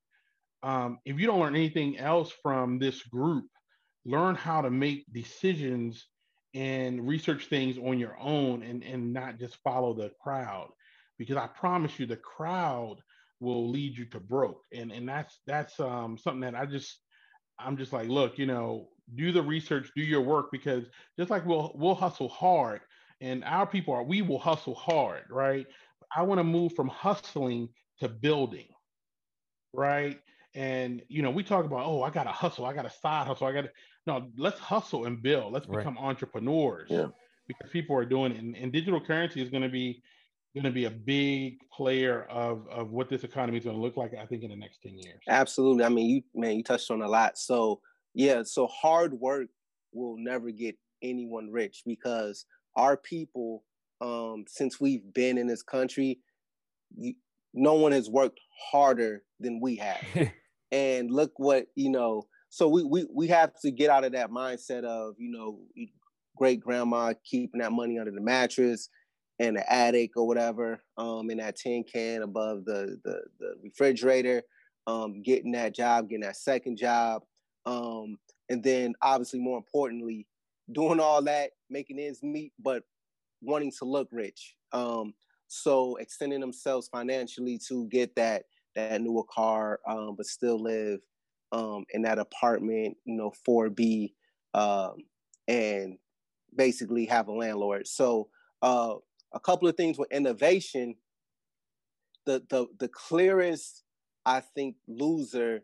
um, if you don't learn anything else from this group, learn how to make decisions and research things on your own and, and not just follow the crowd. Because I promise you, the crowd will lead you to broke. And and that's that's um, something that I just I'm just like, look, you know, do the research, do your work, because just like we'll we'll hustle hard, and our people are we will hustle hard, right? I want to move from hustling to building, right? And you know, we talk about, oh, I got to hustle, I got to side hustle, I got to no, let's hustle and build. Let's become entrepreneurs. Yeah. Because people are doing it. And, and digital currency is going to be going to be a big player of of what this economy is going to look like. I think in the next ten years. Absolutely. I mean, you man, you touched on a lot. So yeah, so hard work will never get anyone rich because our people um, since we've been in this country, you, no one has worked harder than we have. and look what you know. So we we we have to get out of that mindset of you know great grandma keeping that money under the mattress in the attic or whatever, um, in that tin can above the the, the refrigerator, um, getting that job, getting that second job, um, and then obviously more importantly, doing all that, making ends meet, but wanting to look rich. Um, so extending themselves financially to get that that newer car, um, but still live um, in that apartment, you know, 4B, um, and basically have a landlord. So uh, a couple of things with innovation. The the the clearest I think loser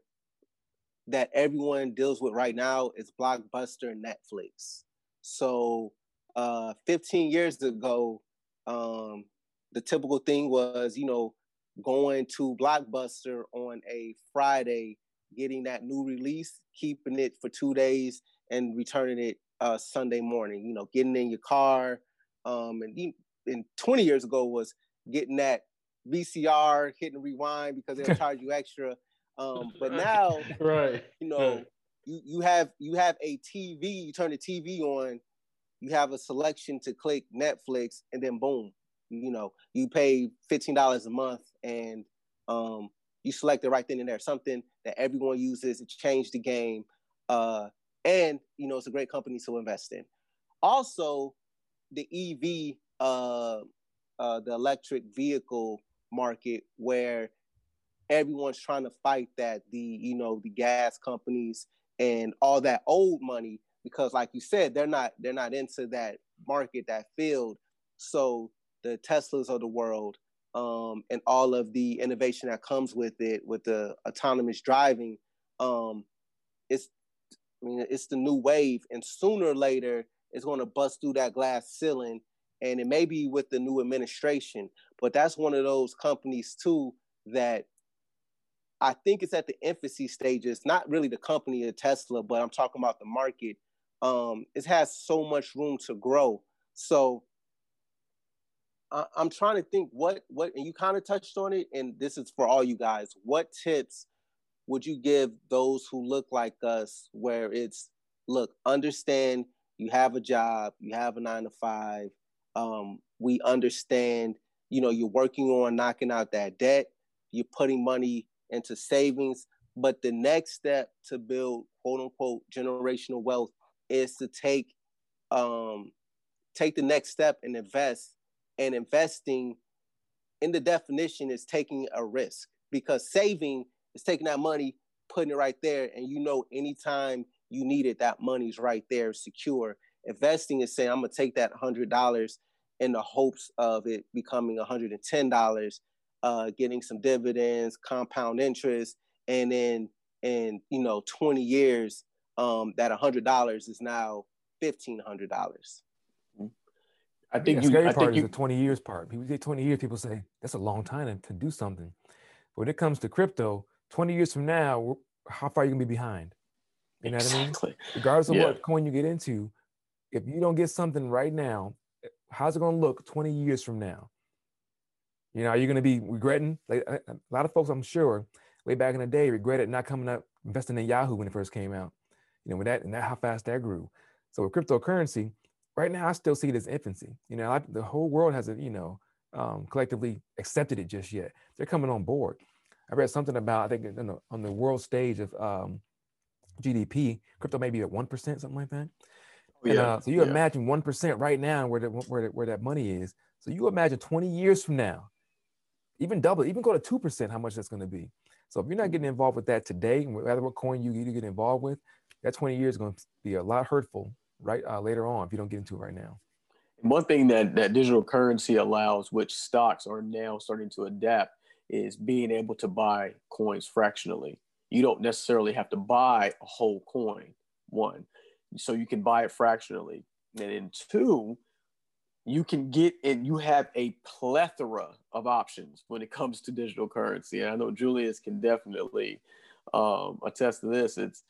that everyone deals with right now is Blockbuster Netflix. So uh, 15 years ago, um, the typical thing was, you know, going to Blockbuster on a Friday, getting that new release, keeping it for two days, and returning it uh, Sunday morning. You know, getting in your car, um, and and 20 years ago was getting that VCR, hitting rewind because they'll charge you extra. Um, but now, right, you know, you you have you have a TV. You turn the TV on, you have a selection to click Netflix, and then boom, you know, you pay fifteen dollars a month, and um, you select it right then and there. Something that everyone uses. It changed the game, uh, and you know, it's a great company to invest in. Also, the EV, uh, uh, the electric vehicle market, where everyone's trying to fight that the you know the gas companies and all that old money because like you said they're not they're not into that market that field so the teslas of the world um, and all of the innovation that comes with it with the autonomous driving um, it's I mean, it's the new wave and sooner or later it's going to bust through that glass ceiling and it may be with the new administration but that's one of those companies too that I think it's at the infancy stages, not really the company of Tesla, but I'm talking about the market. Um, it has so much room to grow. So I, I'm trying to think what what and you kind of touched on it, and this is for all you guys. What tips would you give those who look like us where it's look, understand you have a job, you have a nine to five. Um, we understand, you know, you're working on knocking out that debt, you're putting money into savings. But the next step to build quote unquote generational wealth is to take um, take the next step and invest. And investing in the definition is taking a risk because saving is taking that money, putting it right there, and you know anytime you need it, that money's right there, secure. Investing is saying I'm gonna take that hundred dollars in the hopes of it becoming $110 uh, getting some dividends, compound interest, and then in you know 20 years, um, that hundred dollars is now fifteen hundred dollars. I think yeah, you, scary I part is you, the 20 years part. People say 20 years, people say that's a long time to do something. But when it comes to crypto, 20 years from now, how far are you gonna be behind? You know exactly. what I mean? Regardless of yeah. what coin you get into, if you don't get something right now, how's it gonna look 20 years from now? You know, are you going to be regretting? Like a lot of folks, I'm sure, way back in the day, regretted not coming up investing in Yahoo when it first came out. You know, when that and that how fast that grew. So with cryptocurrency, right now I still see it as infancy. You know, I, the whole world hasn't, you know, um, collectively accepted it just yet. They're coming on board. I read something about I think the, on the world stage of um, GDP, crypto may be at one percent, something like that. Oh, yeah. And, uh, so you yeah. imagine one percent right now where the, where the, where that money is. So you imagine 20 years from now, even double, even go to 2%, how much that's going to be. So if you're not getting involved with that today, no matter what coin you need to get involved with, that 20 years is going to be a lot hurtful right uh, later on if you don't get into it right now. One thing that, that digital currency allows, which stocks are now starting to adapt, is being able to buy coins fractionally. You don't necessarily have to buy a whole coin, one. So you can buy it fractionally. And then two, you can get and you have a plethora of options when it comes to digital currency. And I know Julius can definitely um, attest to this. It's,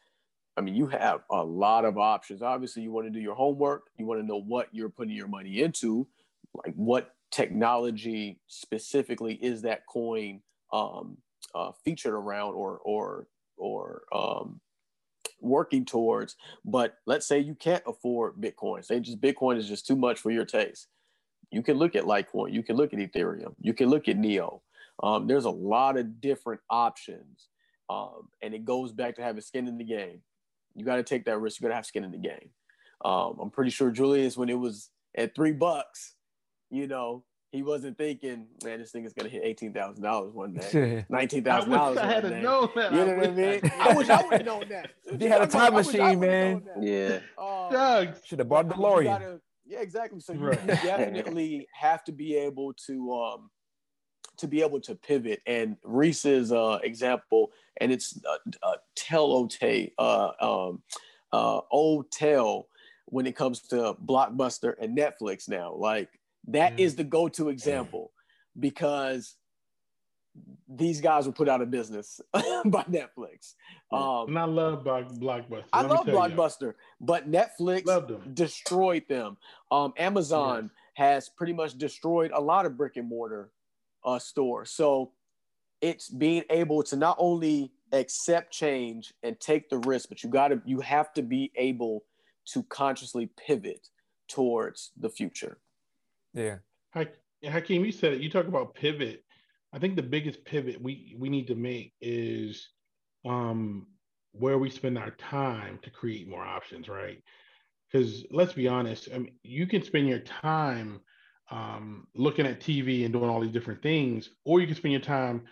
I mean, you have a lot of options. Obviously, you want to do your homework. You want to know what you're putting your money into, like what technology specifically is that coin um, uh, featured around or or or um, working towards. But let's say you can't afford Bitcoin. Say just Bitcoin is just too much for your taste. You can look at Litecoin. You can look at Ethereum. You can look at Neo. Um, there's a lot of different options. Um, and it goes back to having skin in the game. You got to take that risk. You got to have skin in the game. Um, I'm pretty sure Julius, when it was at three bucks, you know, he wasn't thinking, man, this thing is gonna hit eighteen thousand dollars one day, nineteen thousand dollars. I had to know that. You know what I mean? I wish I would have known that. They had a time machine, man. Yeah. Um, Doug. Should have bought a DeLorean. gotta- yeah, exactly. So you, Right. you definitely have to be able to um to be able to pivot. And Reese's uh example, and it's uh, uh, Telote, uh, um, uh, old tell when it comes to Blockbuster and Netflix now. Like that is Mm. the go-to example because these guys were put out of business by Netflix. Um, And I love Blockbuster. I love. Blockbuster, but Netflix them. destroyed them. Um, Amazon has pretty much destroyed a lot of brick and mortar uh, stores. So it's being able to not only accept change and take the risk, but you got to you have to be able to consciously pivot towards the future. Yeah. Ha- Hakeem, you said it. You talk about pivot. I think the biggest pivot we we need to make is um, where we spend our time to create more options, right? Because let's be honest, I mean, you can spend your time um, looking at TV and doing all these different things, or you can spend your time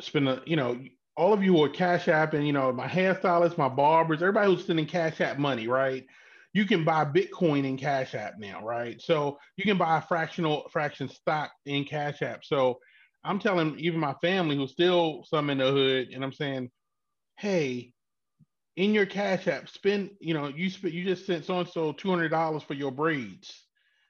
spend a, you know, all of you are cash app and you know, my hairstylists, my barbers, everybody who's sending cash app money, right? You can buy Bitcoin in Cash App now, right? So you can buy a fractional fraction stock in Cash App. So I'm telling even my family who's still some in the hood, and I'm saying, hey, in your Cash App, spend, you know, you spent you just sent so and so two hundred dollars for your braids.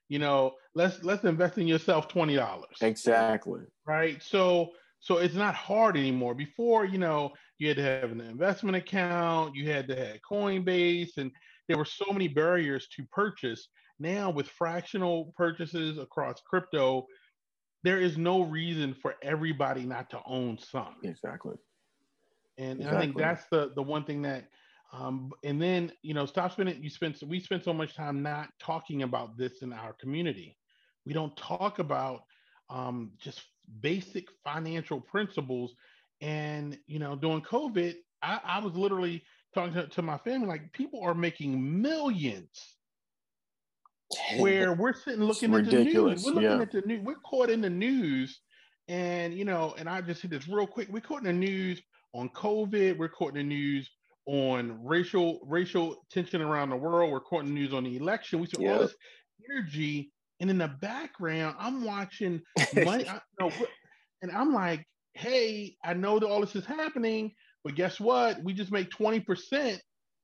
You know, let's let's invest in yourself twenty dollars Exactly. right? So so it's not hard anymore. Before, you know, you had to have an investment account, you had to have Coinbase, and there were so many barriers to purchase. Now with fractional purchases across crypto, there is no reason for everybody not to own some. Exactly. And, and I think that's the the one thing that um and then you know stop spending you spend we spend so much time not talking about this in our community. We don't talk about um just basic financial principles. And you know, during COVID, I, I was literally talking to, to my family like people are making millions where we're sitting looking at the news. We're looking yeah. at the news. We're caught in the news. And, you know, and I just hit this real quick. We're caught in the news on COVID. We're caught in the news on racial racial tension around the world. We're caught in the news on the election. We spend all this energy. And in the background, I'm watching money. I, you know, and I'm like, hey, I know that all this is happening, but guess what? We just made 20%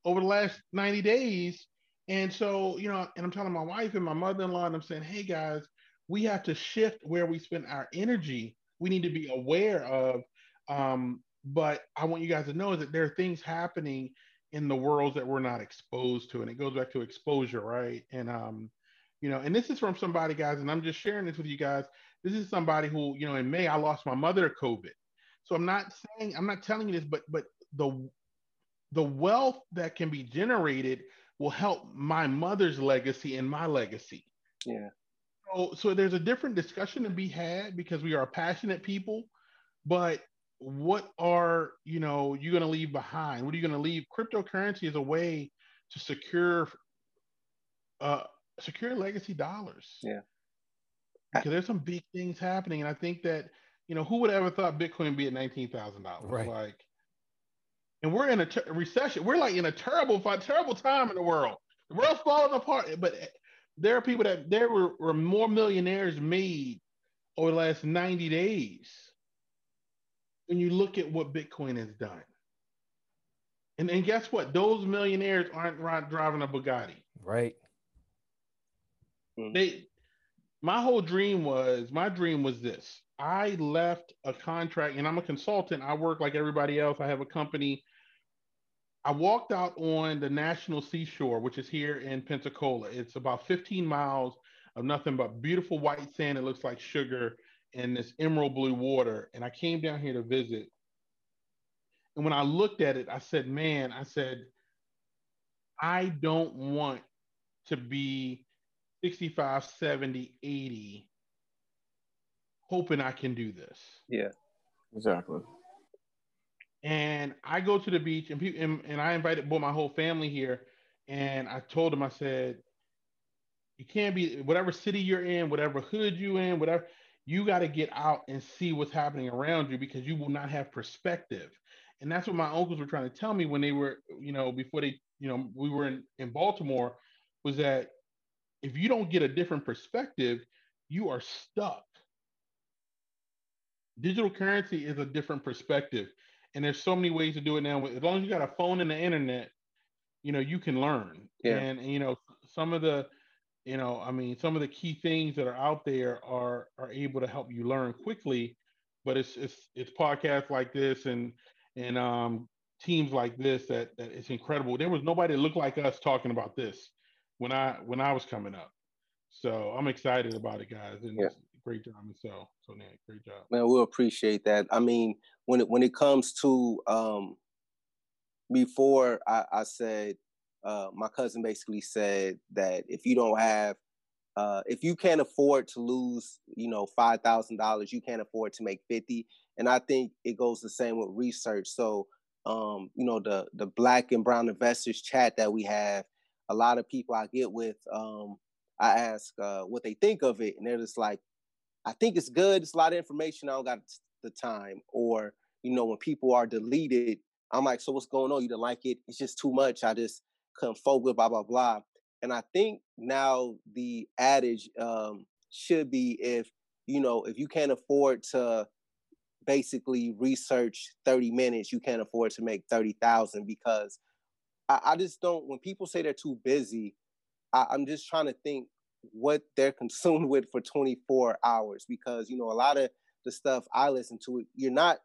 over the last 90 days. And so, you know, and I'm telling my wife and my mother-in-law, and I'm saying, hey guys, we have to shift where we spend our energy. We need to be aware of. Um, but I want you guys to know that there are things happening in the worlds that we're not exposed to. And it goes back to exposure, right? And um, you know, and this is from somebody, guys, and I'm just sharing this with you guys. This is somebody who, you know, in May I lost my mother to COVID. So I'm not saying I'm not telling you this, but but the the wealth that can be generated will help my mother's legacy and my legacy. Yeah. So, so there's a different discussion to be had because we are passionate people, but what are you know you going to leave behind? What are you going to leave? Cryptocurrency is a way to secure uh secure legacy dollars. Yeah. Because there's some big things happening, and I think that you know who would ever thought Bitcoin would be at nineteen thousand dollars? Right. Like, and we're in a ter- recession. We're like in a terrible, terrible time in the world. The world's falling apart. But there are people that there were, were more millionaires made over the last 90 days when you look at what Bitcoin has done. And, and guess what? Those millionaires aren't driving a Bugatti. Right. Mm-hmm. They my whole dream was my dream was this. I left a contract and I'm a consultant. I work like everybody else. I have a company. I walked out on the National Seashore, which is here in Pensacola. It's about 15 miles of nothing but beautiful white sand. It looks like sugar and this emerald blue water. And I came down here to visit. And when I looked at it, I said, man, I said, I don't want to be 65, 70, 80, hoping I can do this. Yeah. Exactly. And I go to the beach and people and, and I invited both my whole family here. And I told them, I said, you can't be whatever city you're in, whatever hood you in, whatever. You got to get out and see what's happening around you because you will not have perspective. And that's what my uncles were trying to tell me when they were, you know, before they, you know, we were in, in Baltimore, was that if you don't get a different perspective, you are stuck. Digital currency is a different perspective. And there's so many ways to do it now. As long as you got a phone and the internet, you know, you can learn. Yeah. And, and you know, some of the you know i mean some of the key things that are out there are are able to help you learn quickly but it's it's it's podcasts like this and and um teams like this that that it's incredible there was nobody that looked like us talking about this when i when i was coming up so i'm excited about it guys and yeah. great job so so Nick, great job man we'll appreciate that i mean when it when it comes to um before i i said uh, my cousin basically said that if you don't have, uh, if you can't afford to lose, you know, five thousand dollars, you can't afford to make fifty. And I think it goes the same with research. So, um, you know, the the Black and Brown investors chat that we have, a lot of people I get with, um, I ask uh, what they think of it, and they're just like, I think it's good. It's a lot of information. I don't got the time. Or, you know, when people are deleted, I'm like, so what's going on? You don't like it? It's just too much. I just couldn't focus, blah, blah, blah. And I think now the adage um, should be if, you know, if you can't afford to basically research 30 minutes, you can't afford to make 30,000 because I, I, just don't, when people say they're too busy, I, I'm just trying to think what they're consumed with for 24 hours because, you know, a lot of the stuff I listen to, you're not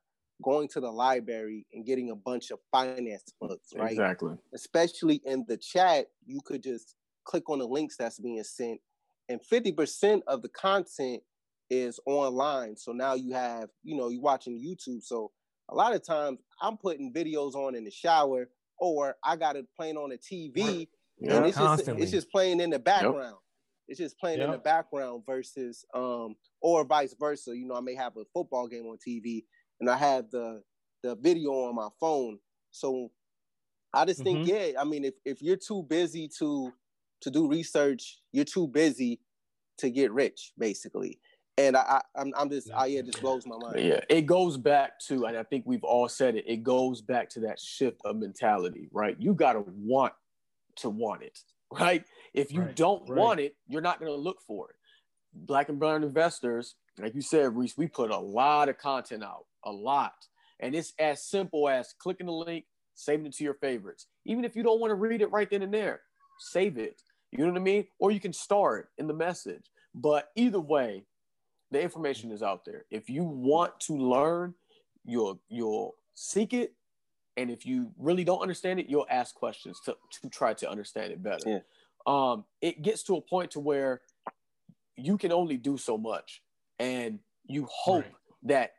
going to the library and getting a bunch of finance books, right? Exactly. Especially in the chat, you could just click on the links that's being sent, and 50% of the content is online. So now you have, you know, you're watching YouTube. So a lot of times I'm putting videos on in the shower, or I got it playing on the TV, yeah, and it's just it's just playing in the background. Yep. It's just playing yep. in the background versus um or vice versa. You know, I may have a football game on TV and I have the the video on my phone. So I just think, mm-hmm. yeah, I mean, if, if you're too busy to to do research, you're too busy to get rich, basically. And I, I I'm, I'm just, I, yeah, it just blows my mind. Yeah, it goes back to, and I think we've all said it. It goes back to that shift of mentality, right? You gotta want to want it, right? If you right, don't right. want it, you're not gonna look for it. Black and brown investors, like you said, Reese, we put a lot of content out a lot. And it's as simple as clicking the link, saving it to your favorites. Even if you don't want to read it right then and there, save it. You know what I mean? Or you can start in the message. But either way, the information is out there. If you want to learn, you'll you'll seek it. And if you really don't understand it, you'll ask questions to, to try to understand it better. Yeah. Um, it gets to a point to where you can only do so much. And you hope right. that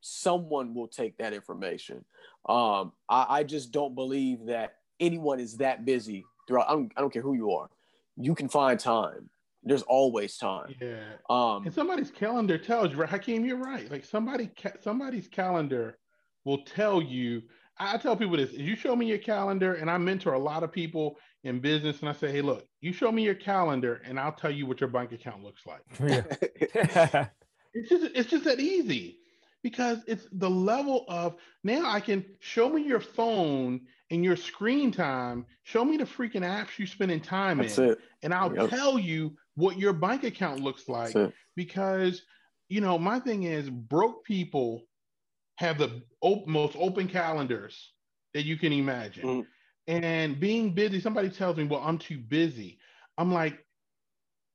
someone will take that information. Um, I, I, just don't believe that anyone is that busy throughout. I don't, I don't care who you are. You can find time. There's always time. Yeah. Um, and somebody's calendar tells you, right? Hakeem, you're right. Like somebody, somebody's calendar will tell you. I tell people this: you show me your calendar, and I mentor a lot of people in business, and I say, hey, look, you show me your calendar, and I'll tell you what your bank account looks like. Yeah. it's just, it's just that easy because it's the level of now I can show me your phone and your screen time, show me the freaking apps you're spending time That's in, it. and I'll yep. tell you what your bank account looks like. Because you know, my thing is broke people have the op- most open calendars that you can imagine. Mm. And being busy, somebody tells me, Well, I'm too busy. I'm like,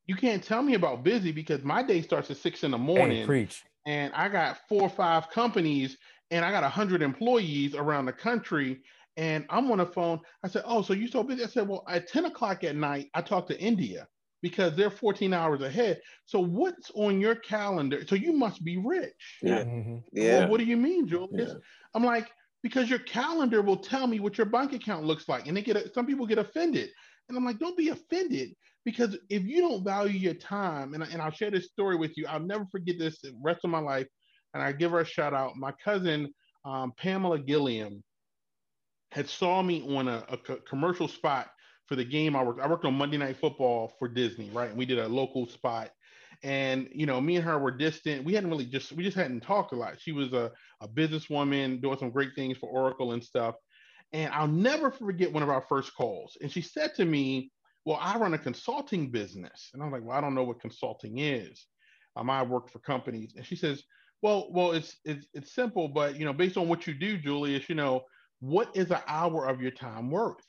you can't tell me about busy because my day starts at six in the morning. Hey, preach and I got four or five companies and I got a hundred employees around the country. And I'm on the phone. I said, "Oh, so you so busy?" I said, "Well, at 10 o'clock at night, I talk to India because they're 14 hours ahead. So what's on your calendar? So you must be rich." Yeah. Mm-hmm. Yeah. Well, what do you mean, Julius? Yeah. I'm like, because your calendar will tell me what your bank account looks like, and they get some people get offended, and I'm like, don't be offended because if you don't value your time, and, and I'll share this story with you, I'll never forget this the rest of my life. And I give her a shout out. My cousin, um, Pamela Gilliam, had saw me on a, a commercial spot for the game I worked. I worked on Monday Night Football for Disney, right? And we did a local spot. And you know, me and her were distant. We hadn't really just we just hadn't talked a lot. She was a, a businesswoman doing some great things for Oracle and stuff. And I'll never forget one of our first calls. And she said to me, Well, I run a consulting business. And I'm like, Well, I don't know what consulting is. Um, I worked for companies. And she says, Well, well, it's it's it's simple, but you know, based on what you do, Julius, you know, what is an hour of your time worth?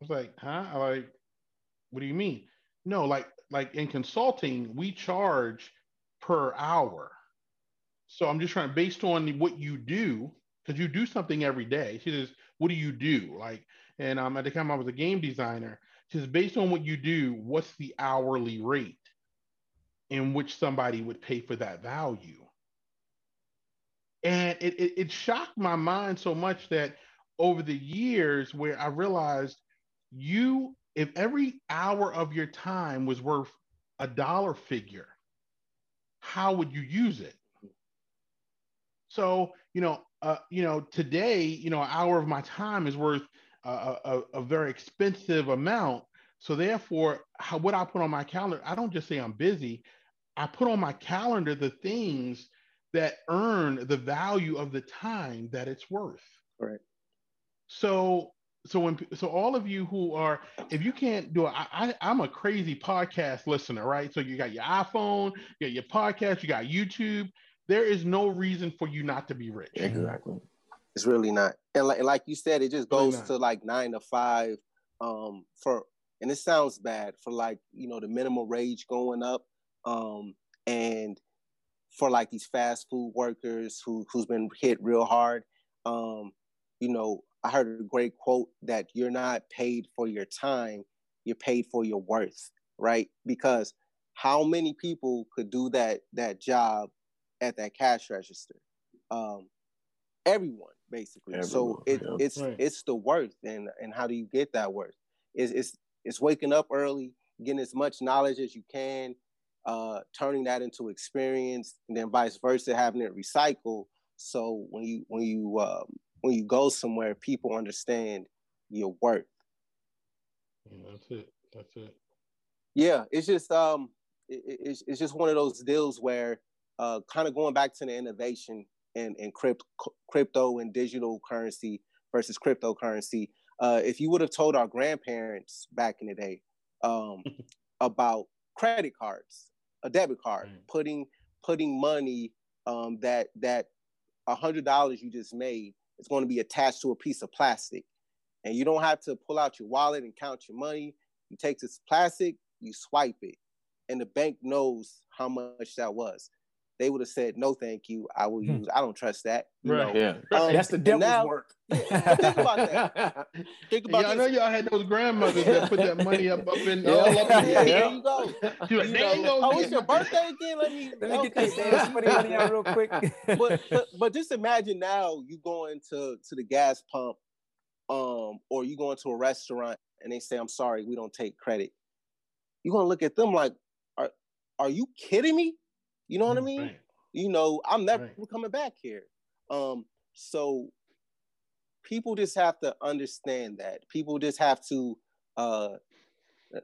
I was like, huh? I like, what do you mean? No, like like in consulting, we charge per hour. So I'm just trying to, based on what you do, because you do something every day. She says, what do you do? Like, and um, at the time I was a game designer. She says, based on what you do, what's the hourly rate in which somebody would pay for that value? And it, it, it shocked my mind so much that over the years where I realized you if every hour of your time was worth a dollar figure, how would you use it? So, you know, uh, you know, today, you know, an hour of my time is worth a, a, a very expensive amount. So therefore, how, what I put on my calendar, I don't just say I'm busy. I put on my calendar the things that earn the value of the time that it's worth. Right. So so when so all of you who are if you can't do it I, I am a crazy podcast listener right? So you got your iphone you got your podcast you got youtube. There is no reason for you not to be rich. Exactly. It's really not. And like, like you said it just goes really to like nine to five um for and it sounds bad for like you know the minimum wage going up um and for like these fast food workers who who's been hit real hard um you know I heard a great quote that you're not paid for your time, you're paid for your worth, right? Because how many people could do that that job at that cash register? Um, everyone, basically. Everyone, so it, yeah. it's right. it's the worth, and and how do you get that worth? It's it's it's waking up early, getting as much knowledge as you can, uh, turning that into experience, and then vice versa, having it recycle. So when you when you um, when you go somewhere, people understand your worth. Yeah, that's it. That's it. Yeah, it's just um, it, it's it's just one of those deals where uh, kind of going back to the innovation and and crypt, crypto and digital currency versus cryptocurrency. Uh, if you would have told our grandparents back in the day um, about credit cards, a debit card, mm. putting putting money um, that that a hundred dollars you just made it's going to be attached to a piece of plastic. And you don't have to pull out your wallet and count your money. You take this plastic, you swipe it, and the bank knows how much that was. They would have said, "No, thank you. I will hmm. use. I don't trust that." You right. Know? Yeah. Um, That's the devil's now, work. think about that. Think about. Yeah, I know y'all had those grandmothers that put that money up up in yeah. all up in yeah, There you go. You like, you know, oh, it's your birthday again. Let me let me okay. get this money out real quick. but, but but just imagine now you going to to the gas pump, um, or you going to a restaurant and they say, "I'm sorry, we don't take credit." You're gonna look at them like, "Are are you kidding me?" You know what I mean? Right. You know, I'm never right. coming back here. Um, so people just have to understand that. People just have to uh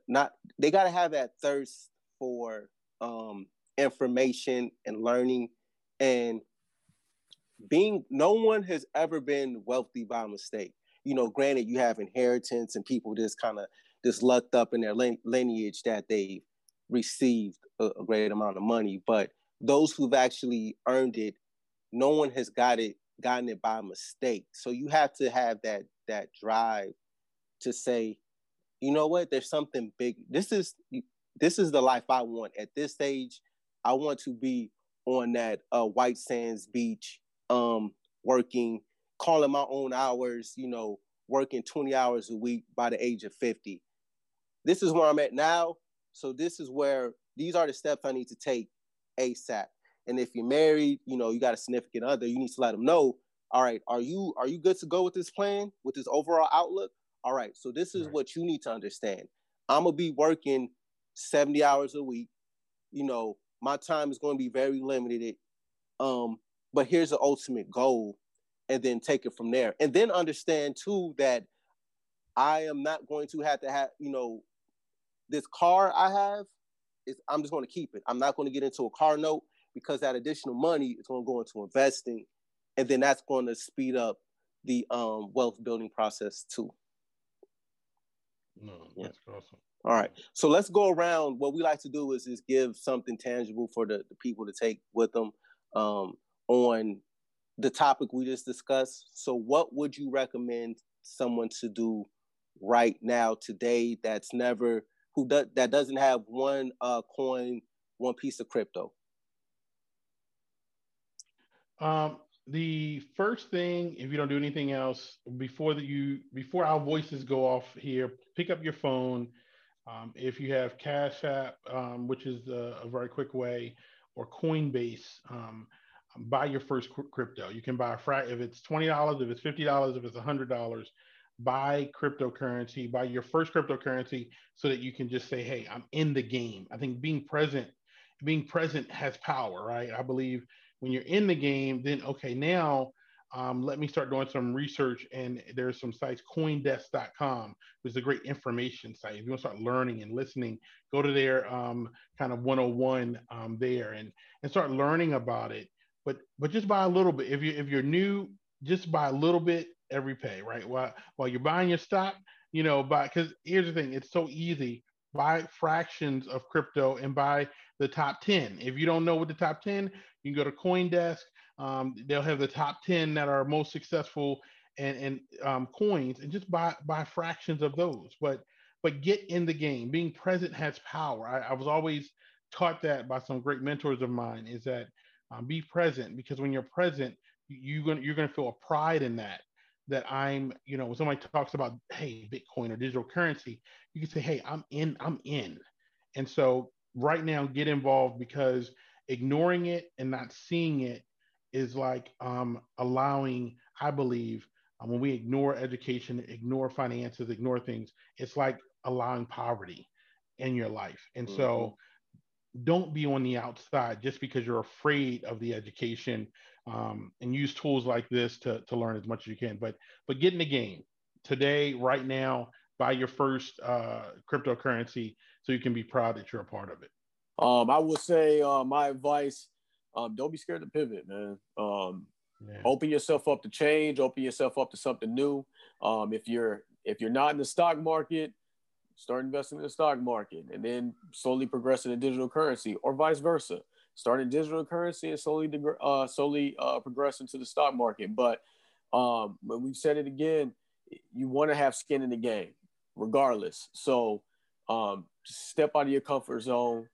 not they gotta have that thirst for um information and learning and being no one has ever been wealthy by mistake. You know, granted you have inheritance and people just kind of just lucked up in their lineage that they've received a, a great amount of money, but those who've actually earned it, no one has got it gotten it by mistake. So you have to have that that drive to say, you know what, there's something big. This is this is the life I want. At this stage, I want to be on that uh, White Sands beach, um, working, calling my own hours, you know, working 20 hours a week by the age of 50. This is where I'm at now. So this is where these are the steps I need to take ASAP. And if you're married, you know, you got a significant other, you need to let them know, all right, are you are you good to go with this plan, with this overall outlook? All right, so this is right. what you need to understand. I'm gonna be working 70 hours a week. You know, my time is going to be very limited. Um, but here's the ultimate goal, and then take it from there. And then understand too that I am not going to have to have, you know, this car I have is I'm just going to keep it. I'm not going to get into a car note because that additional money is going to go into investing, and then that's going to speed up the um, wealth building process too. No, that's yeah. awesome. All right. So let's go around. What we like to do is is give something tangible for the, the people to take with them um, on the topic we just discussed. So what would you recommend someone to do right now today that's never who does that doesn't have one uh, coin, one piece of crypto? Um, the first thing, if you don't do anything else, before that you before our voices go off here, pick up your phone. Um, if you have Cash App, um, which is a, a, very quick way, or Coinbase, um, buy your first crypto. You can buy a fra- if it's twenty dollars, if it's fifty dollars, if it's hundred dollars. Buy cryptocurrency, buy your first cryptocurrency, so that you can just say, "Hey, I'm in the game." I think being present, being present has power, right? I believe when you're in the game, then okay, now um, let me start doing some research. And there's some sites, coindesk.com, which is a great information site. If you want to start learning and listening, go to their um, kind of 101 um, there and, and start learning about it. But but just buy a little bit. If you if you're new, just buy a little bit every pay, right? While while you're buying your stock, you know, buy because here's the thing, it's so easy. Buy fractions of crypto and buy the top 10. If you don't know what the top 10, you can go to CoinDesk. Um, they'll have the top 10 that are most successful and, and um, coins and just buy buy fractions of those. But but get in the game. Being present has power. I, I was always taught that by some great mentors of mine is that um, be present because when you're present, you're gonna, you're to feel a pride in that. That I'm, you know, when somebody talks about, hey, Bitcoin or digital currency, you can say, hey, I'm in, I'm in. And so right now, get involved because ignoring it and not seeing it is like um, allowing, I believe, um, when we ignore education, ignore finances, ignore things, it's like allowing poverty in your life. And mm-hmm. so don't be on the outside just because you're afraid of the education um, and use tools like this to, to learn as much as you can. But but get in the game today, right now, buy your first uh, cryptocurrency so you can be proud that you're a part of it. Um, I would say uh, my advice: um, don't be scared to pivot, man. Um, yeah. Open yourself up to change. Open yourself up to something new. Um, if you're if you're not in the stock market, start investing in the stock market, and then slowly progress into digital currency, or vice versa. Start in digital currency and slowly uh, slowly uh, progress into the stock market. But um, but we've said it again. You want to have skin in the game, regardless. So um, step out of your comfort zone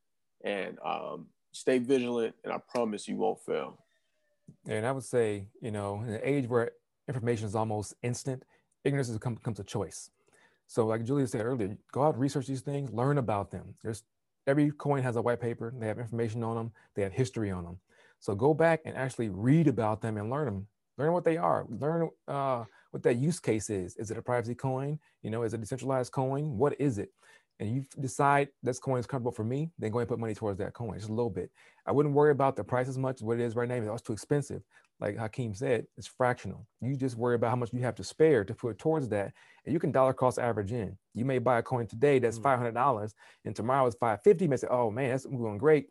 and um, stay vigilant, and I promise you won't fail. And I would say, you know, in an age where information is almost instant, ignorance becomes a choice. So, like Julius said earlier, go out, research these things, learn about them. There's every coin has a white paper. They have information on them. They have history on them. So go back and actually read about them and learn them. Learn what they are. Learn uh, what that use case is. Is it a privacy coin? You know, is it a decentralized coin? What is it? And you decide this coin is comfortable for me, then go ahead and put money towards that coin, just a little bit. I wouldn't worry about the price as much. What it is right now, it's too expensive. Like Hakeem said, it's fractional. You just worry about how much you have to spare to put towards that, and you can dollar cost average in. You may buy a coin today that's mm. five hundred dollars, and tomorrow it's five fifty. You may say, "Oh man, that's going great."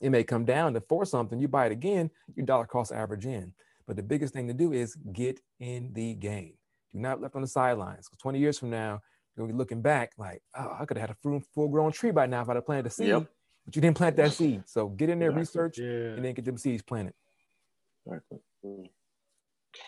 It may come down to four something. You buy it again, you dollar cost average in. But the biggest thing to do is get in the game. Do not left on the sidelines. 20 years from now, you'll be looking back like, oh, I could have had a full grown tree by now if I'd have planted a seed. Yep. But you didn't plant that seed. So get in there, exactly. research, yeah. and then get them seeds planted. Exactly.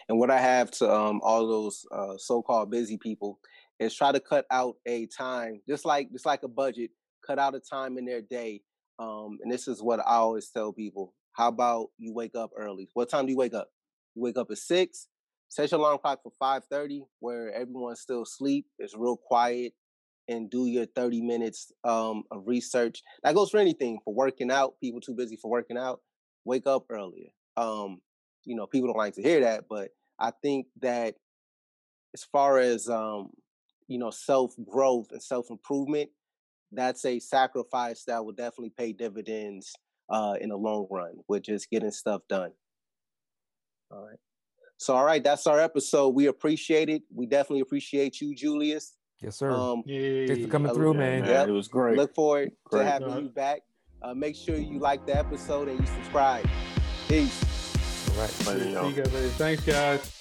And what I have to um, all those uh, so-called busy people is try to cut out a time, just like just like a budget, cut out a time in their day. Um, and this is what I always tell people: How about you wake up early? What time do you wake up? You wake up at six set your alarm clock for 5.30 where everyone's still asleep it's real quiet and do your 30 minutes um, of research. That goes for anything for working out people too busy for working out wake up earlier. Um, you know people don't like to hear that but i think that as far as um, you know self growth and self improvement that's a sacrifice that will definitely pay dividends uh, in the long run with just getting stuff done. All right So, all right, that's our episode. We appreciate it. We definitely appreciate you, Julius. Yes, sir. Um, Thanks for coming through, man. Yeah, it was great. Look forward Great. to having you back. Uh, make sure you like the episode and you subscribe. Peace. All right. Later, See y'all. you guys later. Thanks, guys.